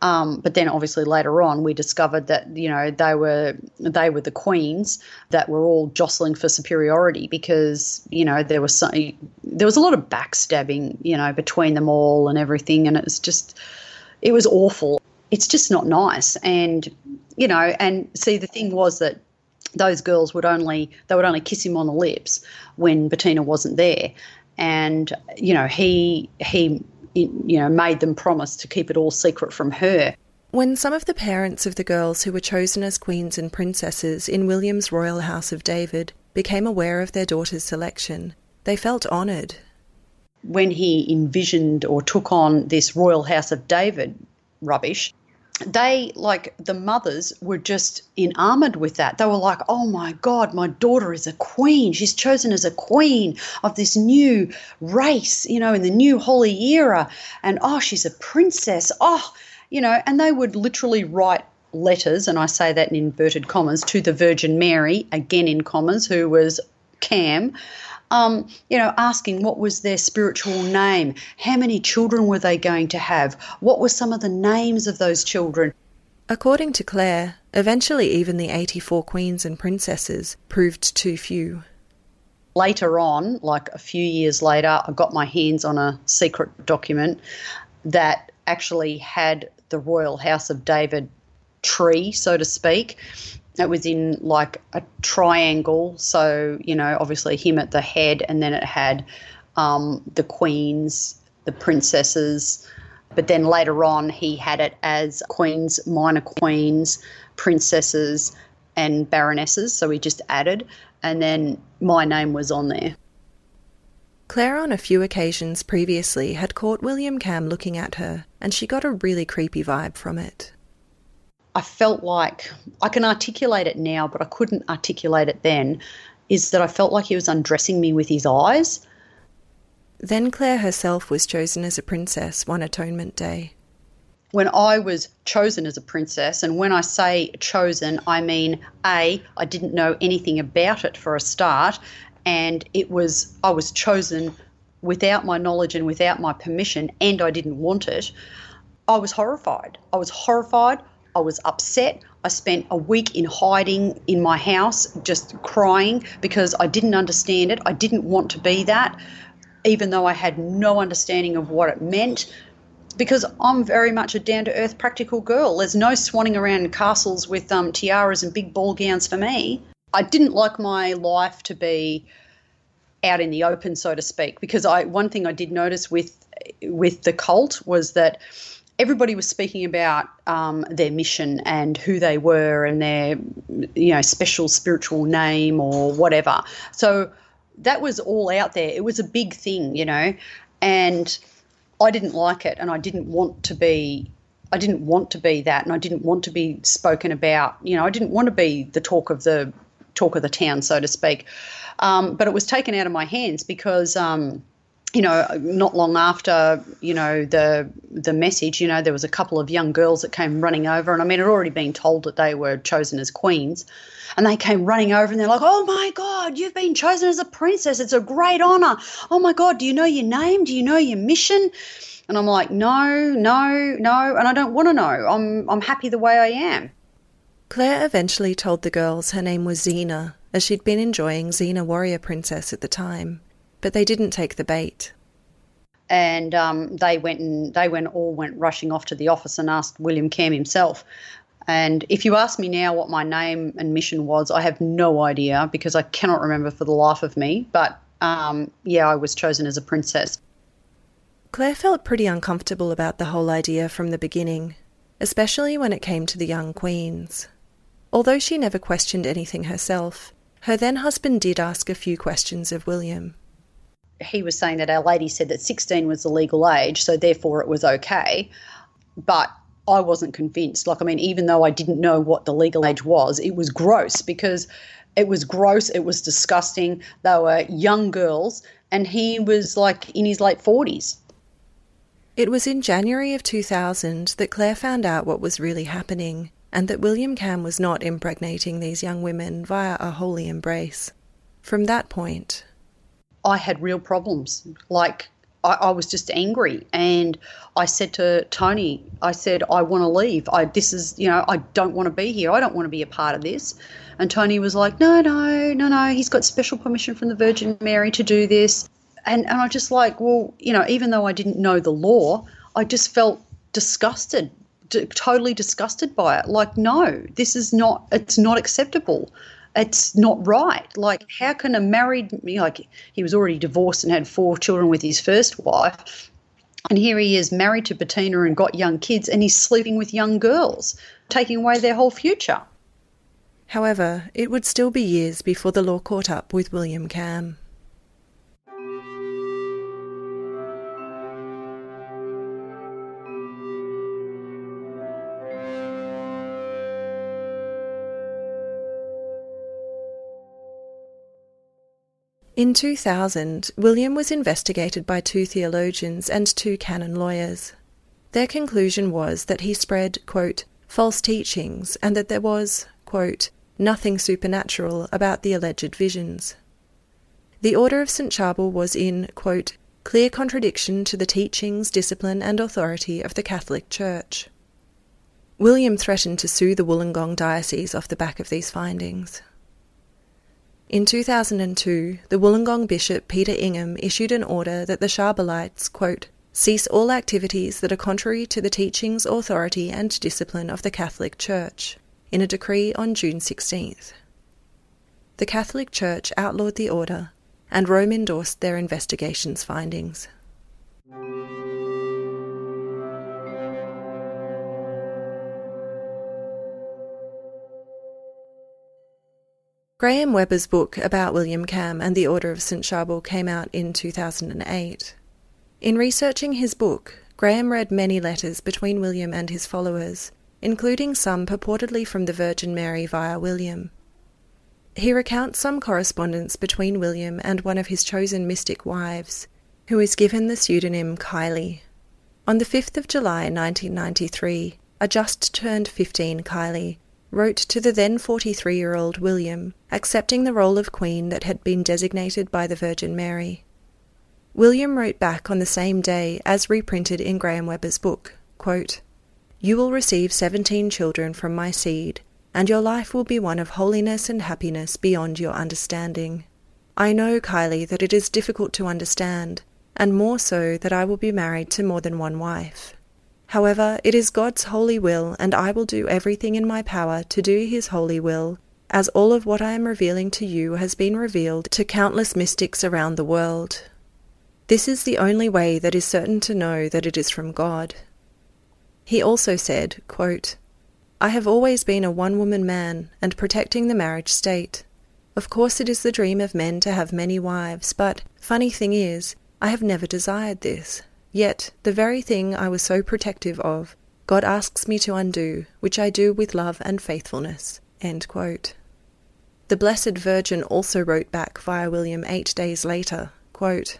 um, but then obviously later on we discovered that you know they were they were the queens that were all jostling for superiority because you know there was there was a lot of backstabbing you know between them all and everything and it was just it was awful it's just not nice and you know and see the thing was that those girls would only they would only kiss him on the lips when Bettina wasn't there and you know he he you know made them promise to keep it all secret from her. When some of the parents of the girls who were chosen as queens and princesses in William's royal house of David became aware of their daughter's selection, they felt honoured. When he envisioned or took on this Royal House of David rubbish, they like the mothers were just enamored with that. They were like, "Oh my god, my daughter is a queen. She's chosen as a queen of this new race, you know, in the new holy era, and oh, she's a princess. Oh, you know." And they would literally write letters, and I say that in inverted commas, to the Virgin Mary, again in commas, who was Kamm, um, you know, asking what was their spiritual name, how many children were they going to have, what were some of the names of those children. According to Claire, eventually even the 84 queens and princesses proved too few. Later on, like a few years later, I got my hands on a secret document that actually had the Royal House of David tree, so to speak, it was in like a triangle. So, you know, obviously him at the head, and then it had um, the queens, the princesses. But then later on, he had it as queens, minor queens, princesses, and baronesses. So he just added, and then my name was on there. Claire, on a few occasions previously, had caught William Kamm looking at her, and she got a really creepy vibe from it. I felt like I can articulate it now, but I couldn't articulate it then. Is that I felt like he was undressing me with his eyes. Then Claire herself was chosen as a princess one atonement day. When I was chosen as a princess, and when I say chosen, I mean A, I didn't know anything about it for a start, and it was I was chosen without my knowledge and without my permission, and I didn't want it. I was horrified. I was horrified. I was upset. I spent a week in hiding in my house, just crying because I didn't understand it. I didn't want to be that, even though I had no understanding of what it meant. Because I'm very much a down to earth, practical girl. There's no swanning around castles with um, tiaras and big ball gowns for me. I didn't like my life to be out in the open, so to speak. Because I one thing I did notice with with the cult was that everybody was speaking about um, their mission and who they were and their you know special spiritual name or whatever. So that was all out there. It was a big thing you know and i didn't like it and i didn't want to be i didn't want to be that and i didn't want to be spoken about. You know i didn't want to be the talk of the talk of the town so to speak. Um, but it was taken out of my hands because um, you know, not long after, you know, the the message, you know, there was a couple of young girls that came running over, and I mean, had already been told that they were chosen as queens, and they came running over, and they're like, "Oh my God, you've been chosen as a princess! It's a great honor! Oh my God, do you know your name? Do you know your mission?" And I'm like, "No, no, no," and I don't want to know. I'm I'm happy the way I am. Claire eventually told the girls her name was Xena, as she'd been enjoying Xena Warrior Princess at the time but they didn't take the bait. And um, they went and they went all went rushing off to the office and asked William Kamm himself. And if you ask me now what my name and mission was, I have no idea because I cannot remember for the life of me. But um, yeah, I was chosen as a princess. Claire felt pretty uncomfortable about the whole idea from the beginning, especially when it came to the young queens. Although she never questioned anything herself, her then husband did ask a few questions of William he was saying that our lady said that 16 was the legal age, so therefore it was okay. But I wasn't convinced. Like, I mean, even though I didn't know what the legal age was, it was gross because it was gross, it was disgusting. They were young girls, and he was like in his late 40s. It was in January of 2000 that Claire found out what was really happening and that William Kamm was not impregnating these young women via a holy embrace. From that point, I had real problems. Like I, I, was just angry, and I said to Tony, I said, I want to leave. I this is you know I don't want to be here. I don't want to be a part of this. And Tony was like, No, no, no, no. He's got special permission from the Virgin Mary to do this. And and I just like, well, you know, even though I didn't know the law, I just felt disgusted totally disgusted by it like no this is not it's not acceptable it's not right. Like, how can a married, like, he was already divorced and had four children with his first wife. And here he is married to Bettina and got young kids, and he's sleeping with young girls, taking away their whole future. However, it would still be years before the law caught up with William Kamm. In 2000, William was investigated by two theologians and two canon lawyers. Their conclusion was that he spread, quote, false teachings and that there was, quote, nothing supernatural about the alleged visions. The Order of St. Charbel was in, quote, clear contradiction to the teachings, discipline, and authority of the Catholic Church. William threatened to sue the Wollongong Diocese off the back of these findings. In 2002, the Wollongong Bishop Peter Ingham issued an order that the Charbellites, quote, cease all activities that are contrary to the teachings, authority, and discipline of the Catholic Church, in a decree on June 16th. The Catholic Church outlawed the order, and Rome endorsed their investigation's findings. Graham Webber's book about William Kamm and the Order of St. Charbel came out in 2008. In researching his book, Graham read many letters between William and his followers, including some purportedly from the Virgin Mary via William. He recounts some correspondence between William and one of his chosen mystic wives, who is given the pseudonym Kylie. On the 5th of July 1993, a just turned 15 Kylie wrote to the then 43 year old William, accepting the role of Queen that had been designated by the Virgin Mary. William wrote back on the same day, as reprinted in Graham Webber's book quote, You will receive seventeen children from my seed, and your life will be one of holiness and happiness beyond your understanding. I know, Kylie, that it is difficult to understand, and more so that I will be married to more than one wife. However, it is God's holy will, and I will do everything in my power to do His holy will, as all of what I am revealing to you has been revealed to countless mystics around the world. This is the only way that is certain to know that it is from God. He also said, quote, I have always been a one woman man and protecting the marriage state. Of course, it is the dream of men to have many wives, but, funny thing is, I have never desired this. Yet, the very thing I was so protective of, God asks me to undo, which I do with love and faithfulness. The Blessed Virgin also wrote back via William eight days later quote,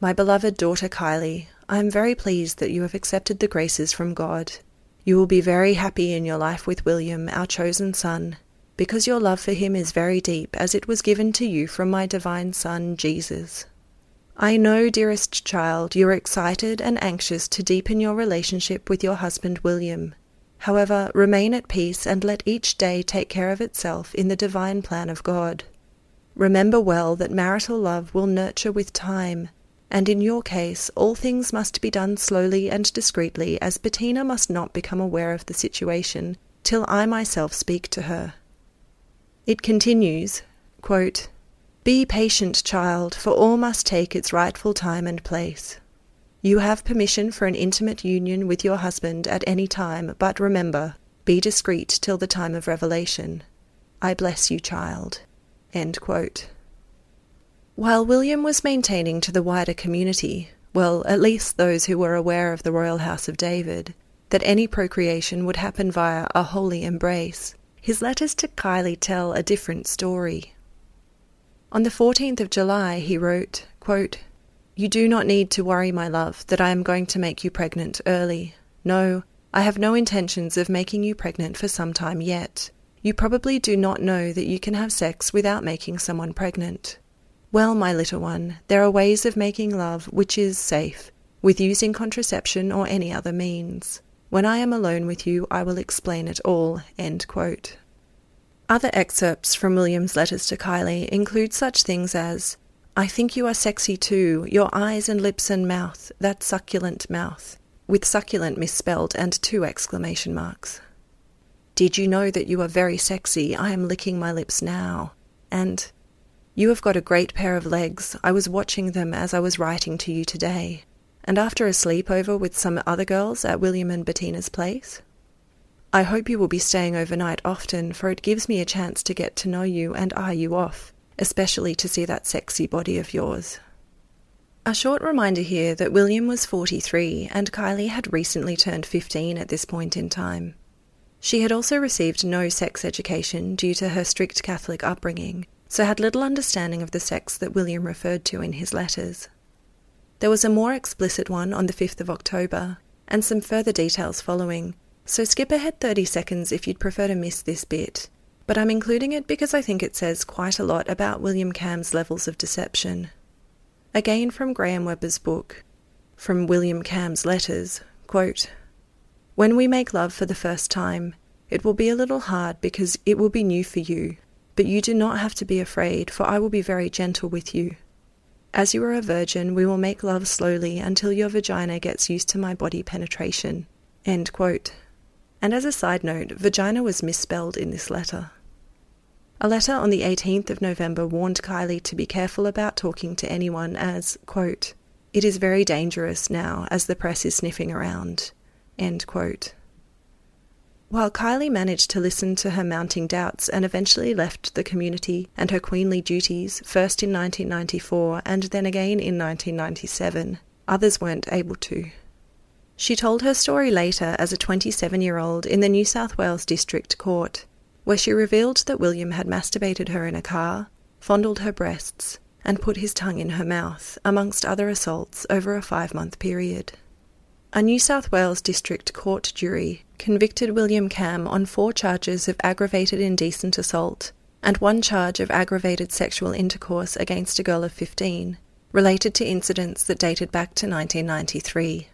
My beloved daughter Kylie, I am very pleased that you have accepted the graces from God. You will be very happy in your life with William, our chosen son, because your love for him is very deep, as it was given to you from my divine Son, Jesus. I know, dearest child, you are excited and anxious to deepen your relationship with your husband William. However, remain at peace and let each day take care of itself in the divine plan of God. Remember well that marital love will nurture with time, and in your case, all things must be done slowly and discreetly, as Bettina must not become aware of the situation till I myself speak to her. It continues quote, be patient, child, for all must take its rightful time and place. You have permission for an intimate union with your husband at any time, but remember, be discreet till the time of revelation. I bless you, child. While William was maintaining to the wider community, well, at least those who were aware of the royal house of David, that any procreation would happen via a holy embrace, his letters to Kylie tell a different story. On the 14th of July, he wrote, quote, You do not need to worry, my love, that I am going to make you pregnant early. No, I have no intentions of making you pregnant for some time yet. You probably do not know that you can have sex without making someone pregnant. Well, my little one, there are ways of making love which is safe, with using contraception or any other means. When I am alone with you, I will explain it all. End quote. Other excerpts from William's letters to Kylie include such things as I think you are sexy too, your eyes and lips and mouth, that succulent mouth, with succulent misspelled and two exclamation marks. Did you know that you are very sexy? I am licking my lips now. And you have got a great pair of legs. I was watching them as I was writing to you today. And after a sleepover with some other girls at William and Bettina's place, I hope you will be staying overnight often, for it gives me a chance to get to know you and eye you off, especially to see that sexy body of yours. A short reminder here that William was 43 and Kylie had recently turned 15 at this point in time. She had also received no sex education due to her strict Catholic upbringing, so had little understanding of the sex that William referred to in his letters. There was a more explicit one on the 5th of October, and some further details following, so skip ahead 30 seconds if you'd prefer to miss this bit. But I'm including it because I think it says quite a lot about William Kamm's levels of deception. Again from Graham Webber's book, from William Kamm's letters, quote, When we make love for the first time, it will be a little hard because it will be new for you, but you do not have to be afraid, for I will be very gentle with you. As you are a virgin, we will make love slowly until your vagina gets used to my body penetration. End quote. And as a side note, vagina was misspelled in this letter. A letter on the 18th of November warned Kylie to be careful about talking to anyone as, quote, it is very dangerous now as the press is sniffing around, end quote. While Kylie managed to listen to her mounting doubts and eventually left the community and her queenly duties, first in 1994 and then again in 1997, others weren't able to. She told her story later as a 27 year old in the New South Wales District Court, where she revealed that William had masturbated her in a car, fondled her breasts, and put his tongue in her mouth, amongst other assaults, over a five month period. A New South Wales District Court jury convicted William Kamm on four charges of aggravated indecent assault and one charge of aggravated sexual intercourse against a girl of 15, related to incidents that dated back to 1993.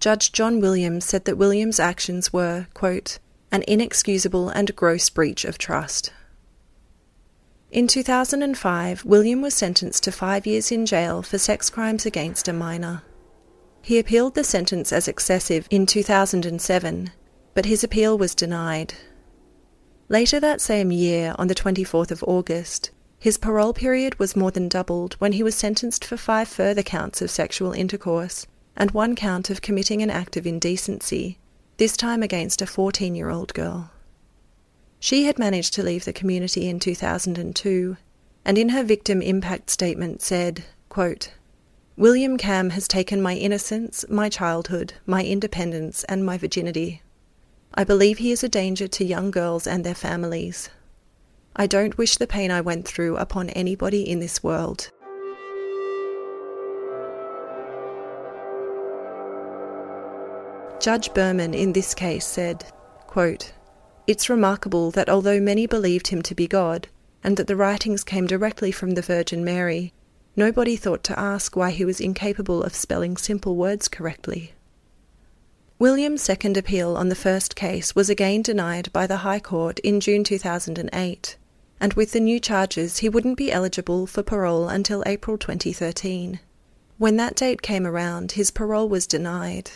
Judge John Williams said that Williams' actions were, quote, an inexcusable and gross breach of trust. In 2005, William was sentenced to five years in jail for sex crimes against a minor. He appealed the sentence as excessive in 2007, but his appeal was denied. Later that same year, on the 24th of August, his parole period was more than doubled when he was sentenced for five further counts of sexual intercourse and one count of committing an act of indecency, this time against a 14 year old girl. She had managed to leave the community in 2002, and in her victim impact statement said, quote, William Kamm has taken my innocence, my childhood, my independence, and my virginity. I believe he is a danger to young girls and their families. I don't wish the pain I went through upon anybody in this world. Judge Berman in this case said, quote, It's remarkable that although many believed him to be God, and that the writings came directly from the Virgin Mary, Nobody thought to ask why he was incapable of spelling simple words correctly. William's second appeal on the first case was again denied by the High Court in June 2008, and with the new charges, he wouldn't be eligible for parole until April 2013. When that date came around, his parole was denied.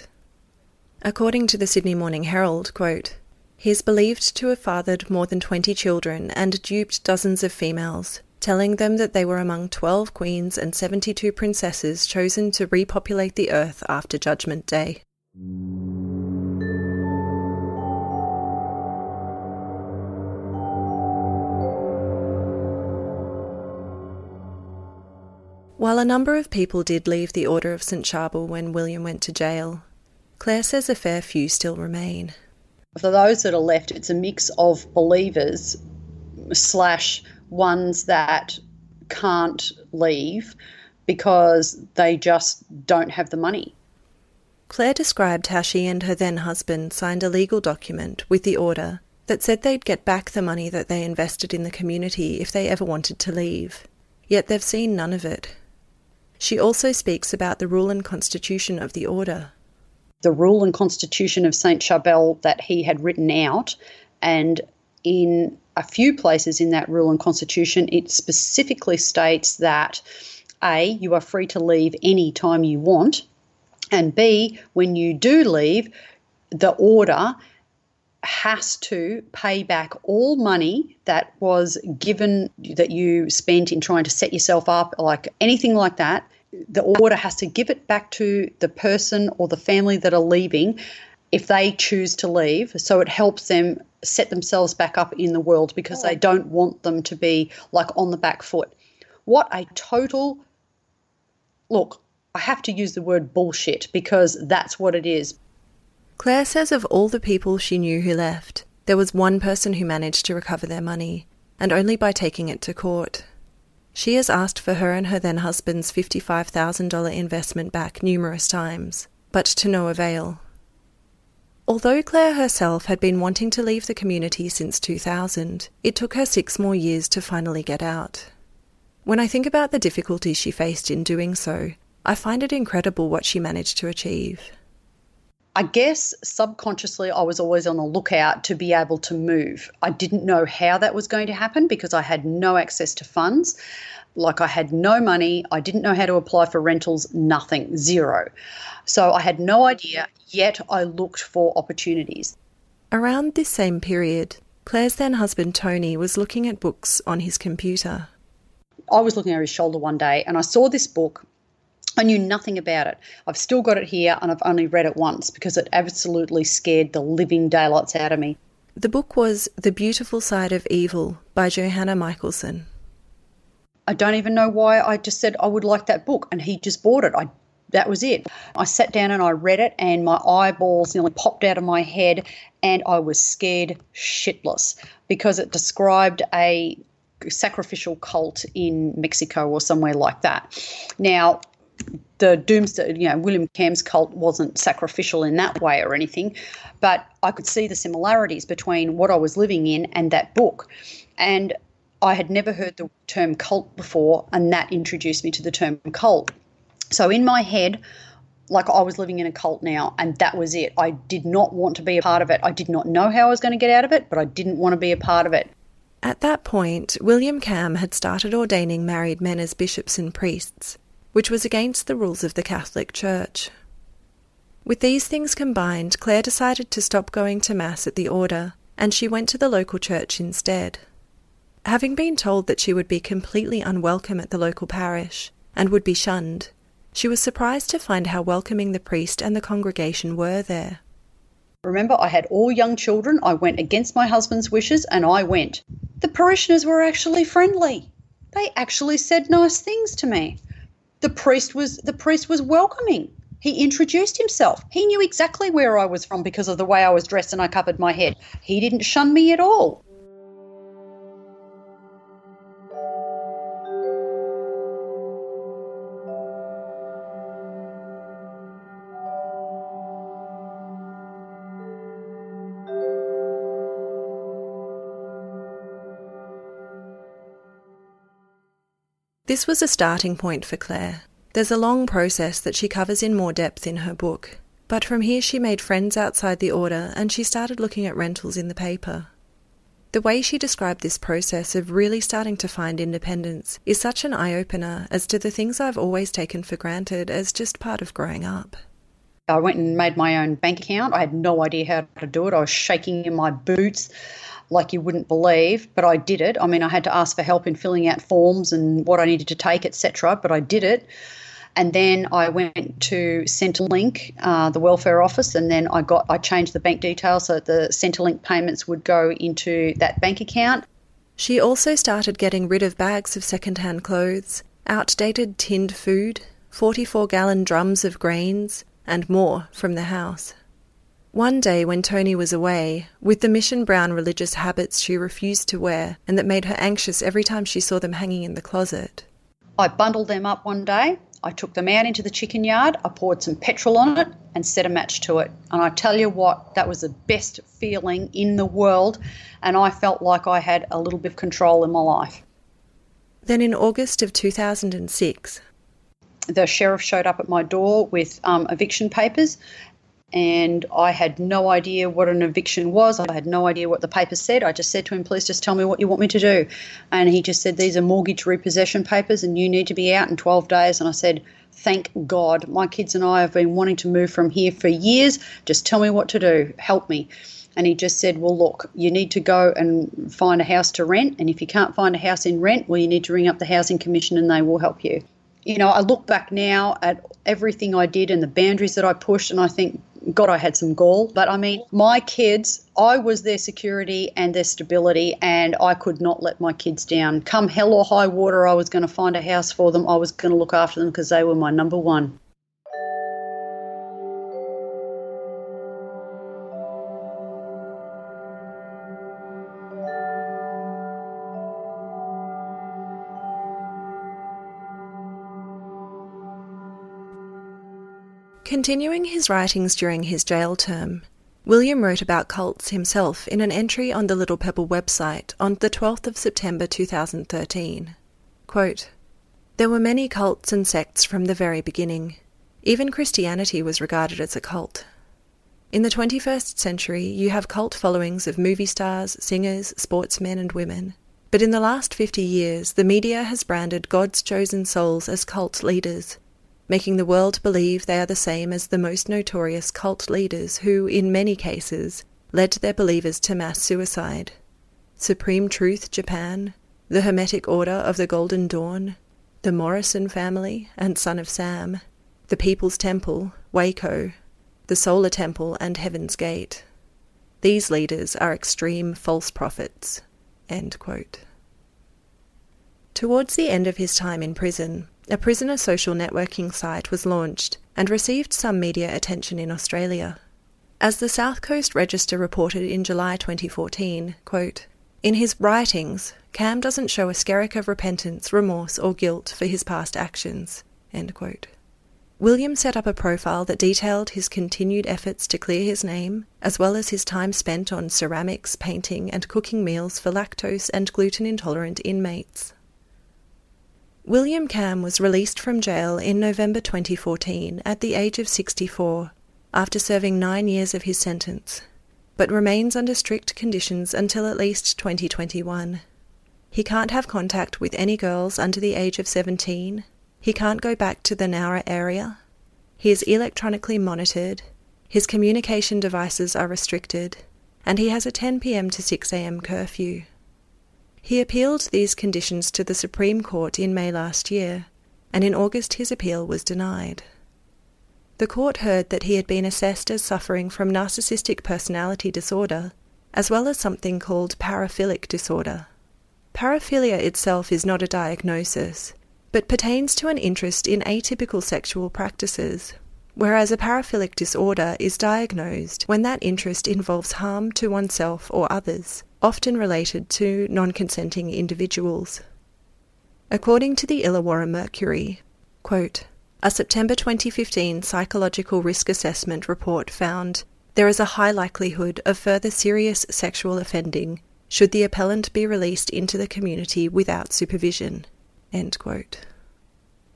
According to the Sydney Morning Herald, quote, he is believed to have fathered more than 20 children and duped dozens of females, telling them that they were among 12 queens and 72 princesses chosen to repopulate the earth after Judgment Day. While a number of people did leave the Order of St. Charbel when William went to jail, Claire says a fair few still remain. For those that are left, it's a mix of believers slash ones that can't leave because they just don't have the money. Claire described how she and her then husband signed a legal document with the order that said they'd get back the money that they invested in the community if they ever wanted to leave, yet they've seen none of it. She also speaks about the rule and constitution of the order. The rule and constitution of St. Charbel that he had written out, and in a few places in that rule and constitution, it specifically states that A, you are free to leave any time you want, and B, when you do leave, the order has to pay back all money that was given that you spent in trying to set yourself up, like anything like that. The order has to give it back to the person or the family that are leaving if they choose to leave. So it helps them set themselves back up in the world because they oh. don't want them to be like on the back foot. What a total look, I have to use the word bullshit because that's what it is. Claire says of all the people she knew who left, there was one person who managed to recover their money, and only by taking it to court. She has asked for her and her then husband's $55,000 investment back numerous times, but to no avail. Although Claire herself had been wanting to leave the community since 2000, it took her six more years to finally get out. When I think about the difficulties she faced in doing so, I find it incredible what she managed to achieve. I guess subconsciously I was always on the lookout to be able to move. I didn't know how that was going to happen because I had no access to funds. Like I had no money, I didn't know how to apply for rentals, nothing, zero. So I had no idea, yet I looked for opportunities. Around this same period, Claire's then husband Tony was looking at books on his computer. I was looking over his shoulder one day and I saw this book I knew nothing about it. I've still got it here and I've only read it once because it absolutely scared the living daylights out of me. The book was The Beautiful Side of Evil by Johanna Michaelsen. I don't even know why I just said I would like that book and he just bought it. I that was it. I sat down and I read it and my eyeballs nearly popped out of my head and I was scared shitless because it described a sacrificial cult in Mexico or somewhere like that. Now, the doomsday, you know, William Kamm's cult wasn't sacrificial in that way or anything, but I could see the similarities between what I was living in and that book. And I had never heard the term cult before, and that introduced me to the term cult. So in my head, like I was living in a cult now, and that was it. I did not want to be a part of it. I did not know how I was going to get out of it, but I didn't want to be a part of it. At that point, William Kamm had started ordaining married men as bishops and priests which was against the rules of the Catholic Church. With these things combined, Claire decided to stop going to Mass at the order, and she went to the local church instead. Having been told that she would be completely unwelcome at the local parish and would be shunned, she was surprised to find how welcoming the priest and the congregation were there. Remember, I had all young children. I went against my husband's wishes and I went. The parishioners were actually friendly. They actually said nice things to me the priest was the priest was welcoming. He introduced himself. He knew exactly where I was from because of the way I was dressed and I covered my head. He didn't shun me at all. This was a starting point for Claire. There's a long process that she covers in more depth in her book, but from here she made friends outside the order and she started looking at rentals in the paper. The way she described this process of really starting to find independence is such an eye opener as to the things I've always taken for granted as just part of growing up. I went and made my own bank account. I had no idea how to do it. I was shaking in my boots like you wouldn't believe, but I did it. I mean, I had to ask for help in filling out forms and what I needed to take, etc. But I did it. And then I went to Centrelink, uh, the welfare office, and then I got I changed the bank details so that the Centrelink payments would go into that bank account. She also started getting rid of bags of second-hand clothes, outdated tinned food, 44 gallon drums of grains, and more from the house. One day when Tony was away, with the mission brown religious habits she refused to wear and that made her anxious every time she saw them hanging in the closet. I bundled them up one day. I took them out into the chicken yard. I poured some petrol on it and set a match to it. And I tell you what, that was the best feeling in the world. And I felt like I had a little bit of control in my life. Then in August of 2006, the sheriff showed up at my door with um, eviction papers and I had no idea what an eviction was. I had no idea what the paper said. I just said to him, please just tell me what you want me to do. And he just said, these are mortgage repossession papers and you need to be out in 12 days. And I said, thank God. My kids and I have been wanting to move from here for years. Just tell me what to do. Help me. And he just said, Well, look, you need to go and find a house to rent. And if you can't find a house in rent, well, you need to ring up the Housing Commission and they will help you. You know, I look back now at everything I did and the boundaries that I pushed, and I think, God, I had some gall. But I mean, my kids, I was their security and their stability, and I could not let my kids down. Come hell or high water, I was going to find a house for them. I was going to look after them because they were my number one. Continuing his writings during his jail term, William wrote about cults himself in an entry on the Little Pebble website on the 12th of September 2013. Quote, there were many cults and sects from the very beginning. Even Christianity was regarded as a cult. In the 21st century, you have cult followings of movie stars, singers, sportsmen, and women. But in the last 50 years, the media has branded God's chosen souls as cult leaders, making the world believe they are the same as the most notorious cult leaders who, in many cases, led their believers to mass suicide. Supreme Truth Japan, the Hermetic Order of the Golden Dawn, the Morrison family and Son of Sam, the People's Temple, Waco, the Solar Temple, and Heaven's Gate. These leaders are extreme false prophets. Towards the end of his time in prison, a prisoner social networking site was launched and received some media attention in Australia. As the South Coast Register reported in July 2014, quote, in his writings, Kamm doesn't show a skerrick of repentance, remorse, or guilt for his past actions. William set up a profile that detailed his continued efforts to clear his name, as well as his time spent on ceramics, painting, and cooking meals for lactose and gluten intolerant inmates. William Kamm was released from jail in November 2014 at the age of 64 after serving nine years of his sentence but remains under strict conditions until at least 2021. He can't have contact with any girls under the age of 17. He can't go back to the Nowra area. He is electronically monitored. His communication devices are restricted. And he has a 10 pm to 6 am curfew. He appealed these conditions to the Supreme Court in May last year, and in August his appeal was denied. The court heard that he had been assessed as suffering from narcissistic personality disorder, as well as something called paraphilic disorder. Paraphilia itself is not a diagnosis, but pertains to an interest in atypical sexual practices, whereas a paraphilic disorder is diagnosed when that interest involves harm to oneself or others, often related to non consenting individuals. According to the Illawarra Mercury, quote, a September 2015 psychological risk assessment report found there is a high likelihood of further serious sexual offending should the appellant be released into the community without supervision.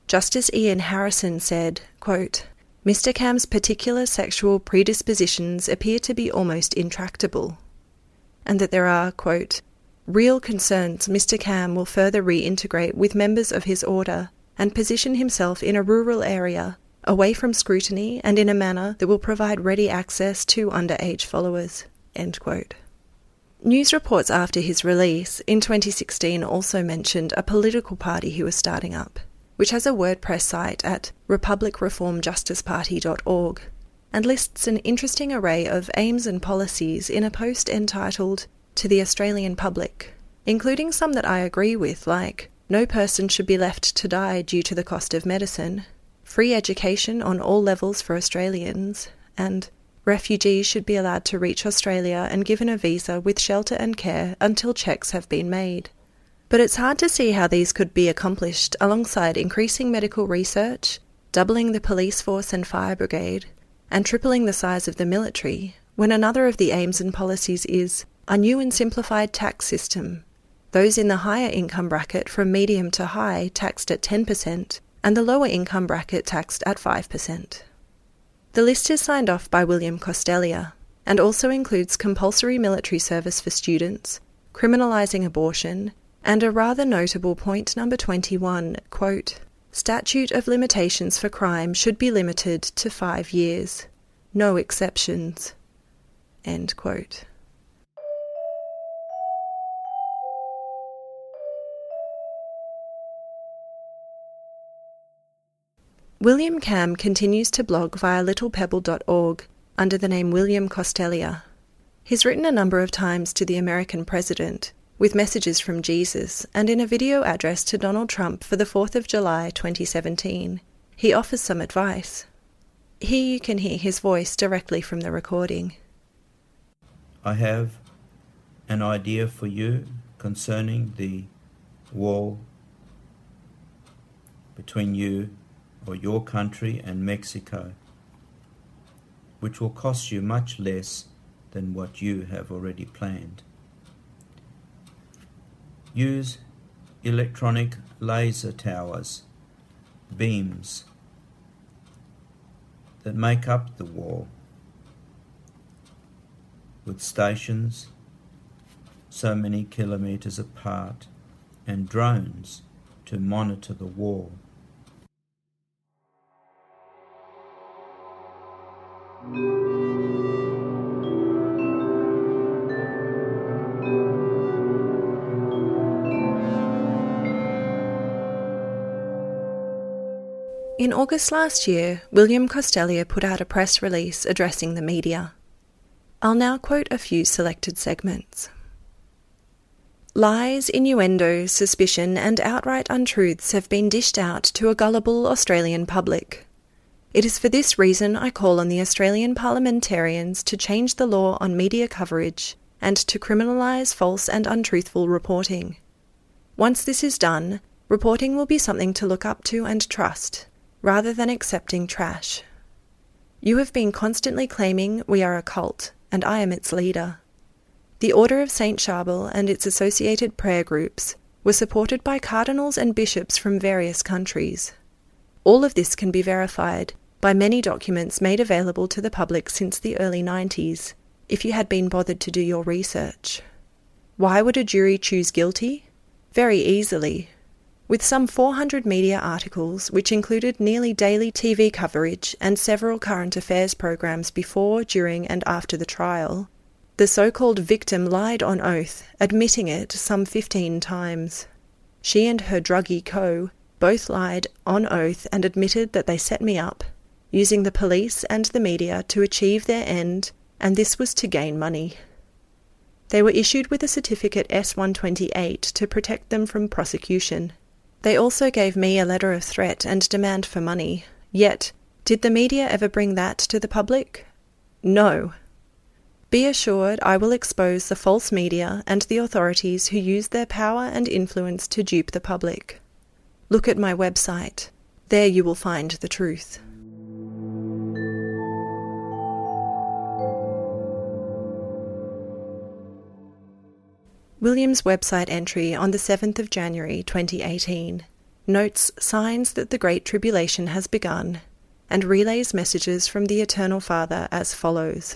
Justice Ian Harrison said, quote, Mr. Kamm's particular sexual predispositions appear to be almost intractable, and that there are, quote, real concerns Mr. Kamm will further reintegrate with members of his order and position himself in a rural area, away from scrutiny and in a manner that will provide ready access to underage followers. News reports after his release in 2016 also mentioned a political party he was starting up, which has a WordPress site at republicreformjusticeparty.org and lists an interesting array of aims and policies in a post entitled To the Australian Public, including some that I agree with, like no person should be left to die due to the cost of medicine. Free education on all levels for Australians. And refugees should be allowed to reach Australia and given a visa with shelter and care until checks have been made. But it's hard to see how these could be accomplished alongside increasing medical research, doubling the police force and fire brigade, and tripling the size of the military, when another of the aims and policies is a new and simplified tax system those in the higher income bracket from medium to high taxed at 10%, and the lower income bracket taxed at 5%. The list is signed off by William Costelia and also includes compulsory military service for students, criminalising abortion, and a rather notable point number 21 quote, Statute of limitations for crime should be limited to five years. No exceptions. End quote. William Kamm continues to blog via littlepebble.org under the name William Costelia. He's written a number of times to the American president with messages from Jesus and in a video address to Donald Trump for the 4th of July 2017. He offers some advice. Here you can hear his voice directly from the recording. I have an idea for you concerning the wall between you or your country and Mexico. which will cost you much less than what you have already planned. Use electronic laser towers, beams that make up the wall, with stations so many kilometres apart and drones to monitor the wall. In August last year, William Costellier put out a press release addressing the media. I'll now quote a few selected segments. Lies, innuendos, suspicion, and outright untruths have been dished out to a gullible Australian public. It is for this reason I call on the Australian parliamentarians to change the law on media coverage and to criminalise false and untruthful reporting. Once this is done, reporting will be something to look up to and trust, rather than accepting trash. You have been constantly claiming we are a cult, and I am its leader. The Order of St. Charbel and its associated prayer groups were supported by cardinals and bishops from various countries. All of this can be verified by many documents made available to the public since the early 90s, if you had been bothered to do your research. Why would a jury choose guilty? Very easily. With some 400 media articles, which included nearly daily TV coverage and several current affairs programs before, during, and after the trial, the so called victim lied on oath, admitting it some 15 times. She and her druggy co both lied on oath and admitted that they set me up, using the police and the media to achieve their end, and this was to gain money. They were issued with a certificate S128 to protect them from prosecution. They also gave me a letter of threat and demand for money. Yet, did the media ever bring that to the public? No, be assured I will expose the false media and the authorities who use their power and influence to dupe the public. Look at my website. There you will find the truth. William's website entry on the 7th of January 2018 notes signs that the Great Tribulation has begun and relays messages from the Eternal Father as follows.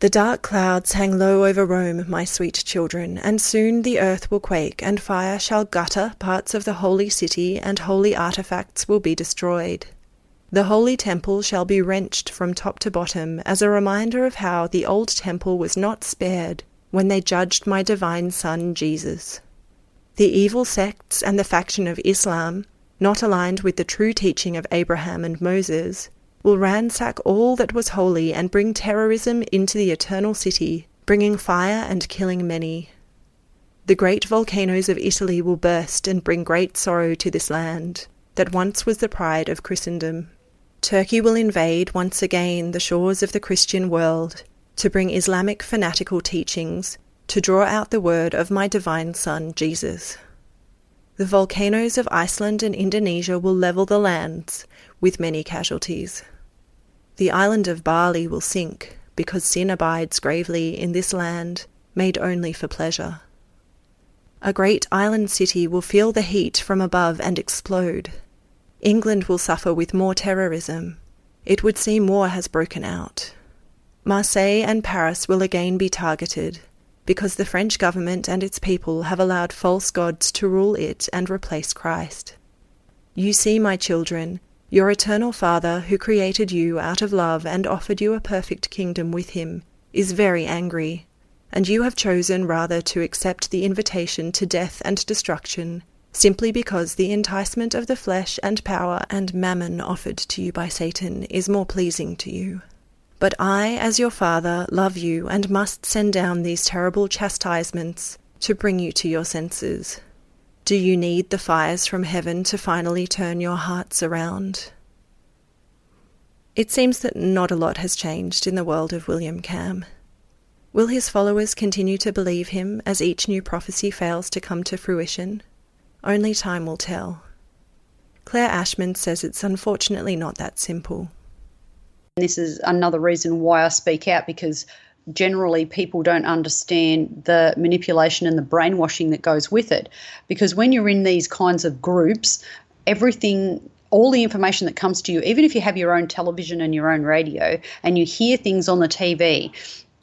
The dark clouds hang low over Rome, my sweet children, and soon the earth will quake, and fire shall gutter parts of the holy city, and holy artifacts will be destroyed. The holy temple shall be wrenched from top to bottom as a reminder of how the old temple was not spared when they judged my divine Son Jesus. The evil sects and the faction of Islam, not aligned with the true teaching of Abraham and Moses, will ransack all that was holy and bring terrorism into the eternal city, bringing fire and killing many. The great volcanoes of Italy will burst and bring great sorrow to this land, that once was the pride of Christendom. Turkey will invade once again the shores of the Christian world to bring Islamic fanatical teachings to draw out the word of my divine Son, Jesus. The volcanoes of Iceland and Indonesia will level the lands, with many casualties. The island of Bali will sink, because sin abides gravely in this land, made only for pleasure. A great island city will feel the heat from above and explode. England will suffer with more terrorism. It would seem war has broken out. Marseille and Paris will again be targeted because the French government and its people have allowed false gods to rule it and replace Christ. You see, my children, your eternal Father, who created you out of love and offered you a perfect kingdom with him, is very angry, and you have chosen rather to accept the invitation to death and destruction, simply because the enticement of the flesh and power and mammon offered to you by Satan is more pleasing to you. But I, as your Father, love you and must send down these terrible chastisements to bring you to your senses. Do you need the fires from heaven to finally turn your hearts around? It seems that not a lot has changed in the world of William Kamm. Will his followers continue to believe him as each new prophecy fails to come to fruition? Only time will tell. Claire Ashman says it's unfortunately not that simple. And this is another reason why I speak out because generally people don't understand the manipulation and the brainwashing that goes with it. Because when you're in these kinds of groups, everything all the information that comes to you, even if you have your own television and your own radio and you hear things on the TV,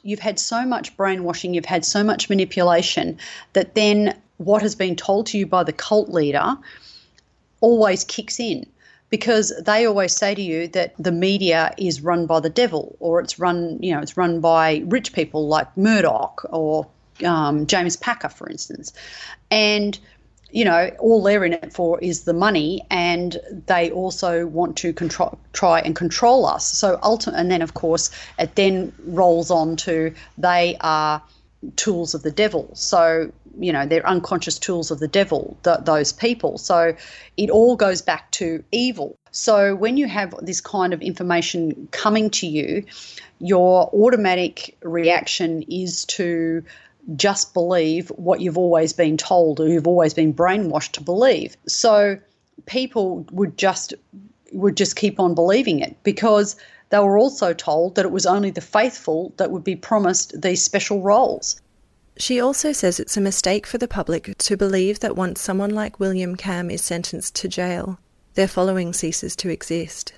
you've had so much brainwashing, you've had so much manipulation that then what has been told to you by the cult leader always kicks in because they always say to you that the media is run by the devil or it's run, you know, it's run by rich people like Murdoch or um, James Packer, for instance. And you know, all they're in it for is the money, and they also want to control, try and control us. So ultimately, and then of course, it then rolls on to they are tools of the devil. So you know, they're unconscious tools of the devil. Th- those people. So it all goes back to evil. So when you have this kind of information coming to you, your automatic reaction is to just believe what you've always been told or you've always been brainwashed to believe. So people would just would just keep on believing it because they were also told that it was only the faithful that would be promised these special roles. She also says it's a mistake for the public to believe that once someone like William Kamm is sentenced to jail, their following ceases to exist.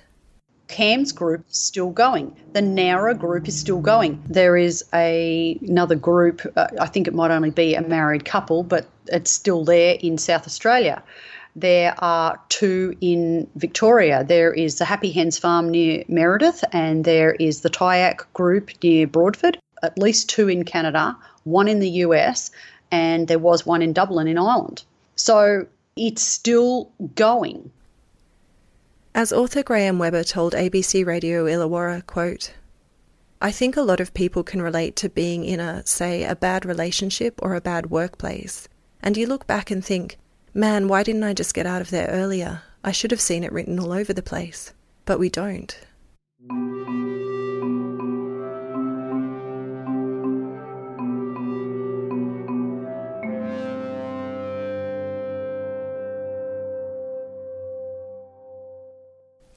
Kamm's group is still going. The Nowra group is still going. There is a another group. Uh, I think it might only be a married couple, but it's still there in South Australia. There are two in Victoria. There is the Happy Hens Farm near Meredith, and there is the Tyack group near Broadford. At least two in Canada, one in the US, and there was one in Dublin in Ireland. So it's still going. As author Graham Webber told ABC Radio Illawarra, quote, I think a lot of people can relate to being in a, say, a bad relationship or a bad workplace. And you look back and think, man, why didn't I just get out of there earlier? I should have seen it written all over the place. But we don't.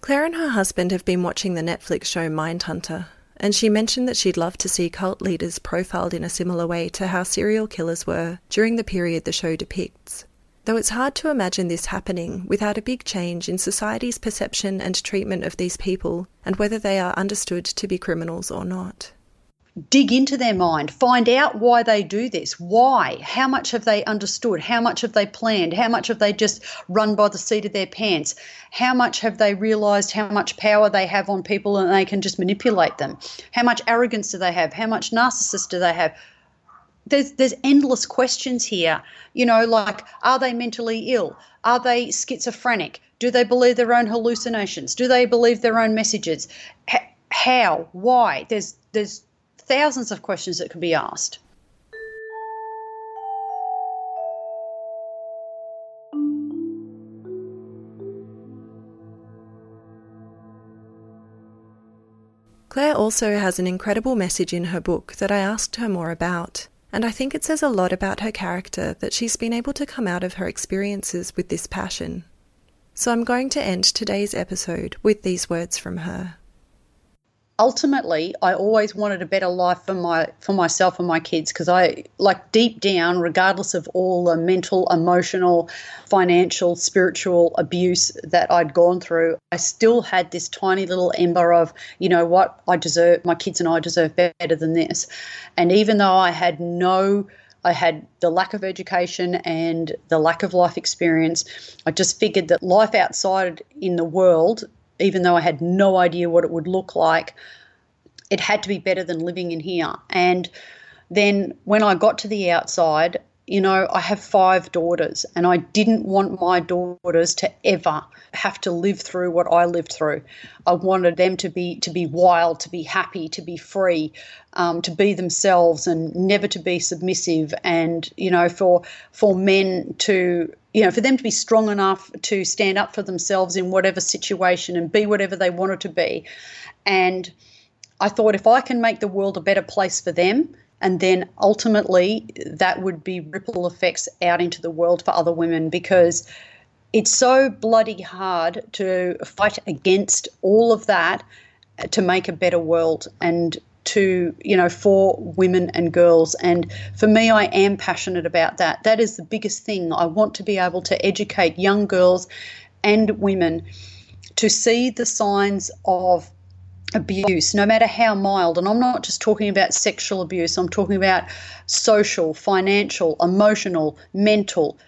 Claire and her husband have been watching the Netflix show Mindhunter, and she mentioned that she'd love to see cult leaders profiled in a similar way to how serial killers were during the period the show depicts. Though it's hard to imagine this happening without a big change in society's perception and treatment of these people and whether they are understood to be criminals or not dig into their mind, find out why they do this. Why? How much have they understood? How much have they planned? How much have they just run by the seat of their pants? How much have they realized how much power they have on people and they can just manipulate them? How much arrogance do they have? How much narcissist do they have? There's there's endless questions here. You know, like are they mentally ill? Are they schizophrenic? Do they believe their own hallucinations? Do they believe their own messages? How? Why? There's there's thousands of questions that can be asked. Claire also has an incredible message in her book that I asked her more about, and I think it says a lot about her character that she's been able to come out of her experiences with this passion. So I'm going to end today's episode with these words from her ultimately I always wanted a better life for my for myself and my kids because I like deep down regardless of all the mental emotional financial spiritual abuse that I'd gone through I still had this tiny little ember of you know what I deserve my kids and I deserve better than this and even though I had no I had the lack of education and the lack of life experience. I just figured that life outside in the world even though I had no idea what it would look like, it had to be better than living in here. And then when I got to the outside, you know, I have five daughters, and I didn't want my daughters to ever have to live through what I lived through. I wanted them to be to be wild, to be happy, to be free, um, to be themselves, and never to be submissive. And you know, for for men to you know, for them to be strong enough to stand up for themselves in whatever situation and be whatever they wanted to be. And I thought if I can make the world a better place for them, and then ultimately that would be ripple effects out into the world for other women because it's so bloody hard to fight against all of that to make a better world and to you know for women and girls. And for me I am passionate about that. That is the biggest thing. I want to be able to educate young girls and women to see the signs of abuse no matter how mild and I'm not just talking about sexual abuse I'm talking about social financial emotional mental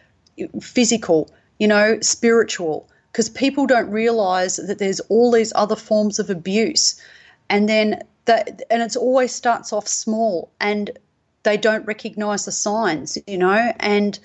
physical you know spiritual because people don't realize that there's all these other forms of abuse. And then that and it's always starts off small and they don't recognize the signs you know and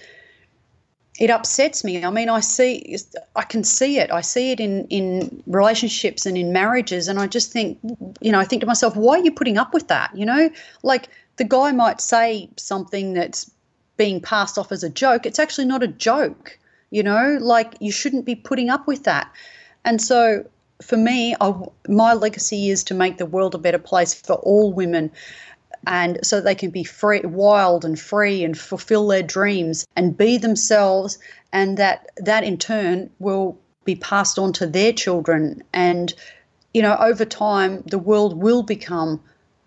it upsets me. I mean i see i can see it. I see it in in relationships and in marriages and i just think you know i think to myself why are you putting up with that? You know like the guy might say something that's being passed off as a joke. It's actually not a joke you know? Like you shouldn't be putting up with that. And so for me, I, my legacy is to make the world a better place for all women and so they can be free wild and free and fulfill their dreams and be themselves and that that in turn will be passed on to their children. And you know over time the world will become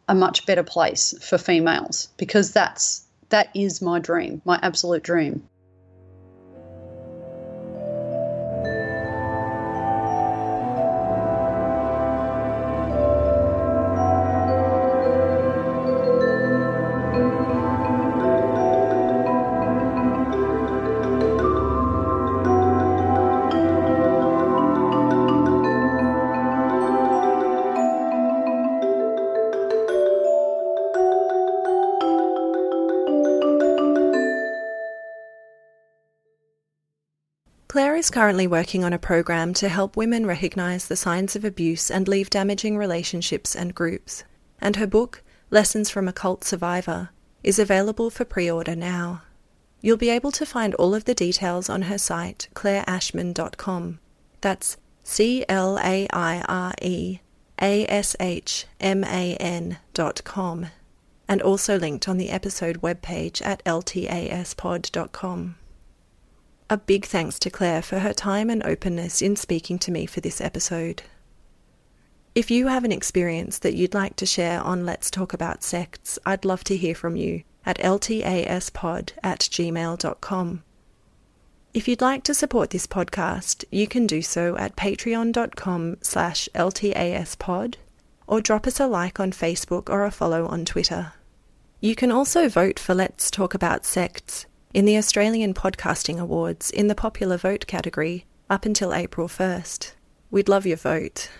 a much better place for females because that's that is my dream my absolute dream is currently working on a program to help women recognise the signs of abuse and leave damaging relationships and groups. And her book, Lessons from a Cult Survivor, is available for pre order now. You'll be able to find all of the details on her site, claireashman.com. That's C L A I R E A S H M A N dot com, and also linked on the episode webpage at ltaspod.com. A big thanks to Claire for her time and openness in speaking to me for this episode. If you have an experience that you'd like to share on Let's Talk About Sects, I'd love to hear from you at ltaspod at gmail.com. If you'd like to support this podcast, you can do so at patreon.com slash ltaspod or drop us a like on Facebook or a follow on Twitter. You can also vote for Let's Talk About Sects in the Australian Podcasting Awards in the popular vote category up until April 1st. We'd love your vote.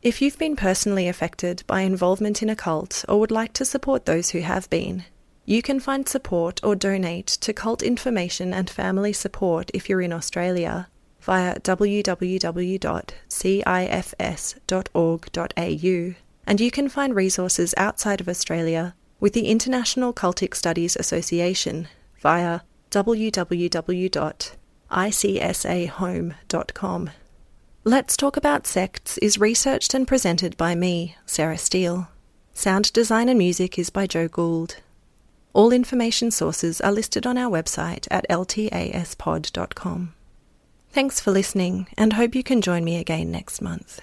If you've been personally affected by involvement in a cult or would like to support those who have been, you can find support or donate to cult information and family support if you're in Australia via www.cifs.org.au, and you can find resources outside of Australia with the International Cultic Studies Association via www.icsahome.com. Let's Talk About Sects is researched and presented by me, Sarah Steele. Sound design and music is by Joe Gould. All information sources are listed on our website at ltaspod.com. Thanks for listening and hope you can join me again next month.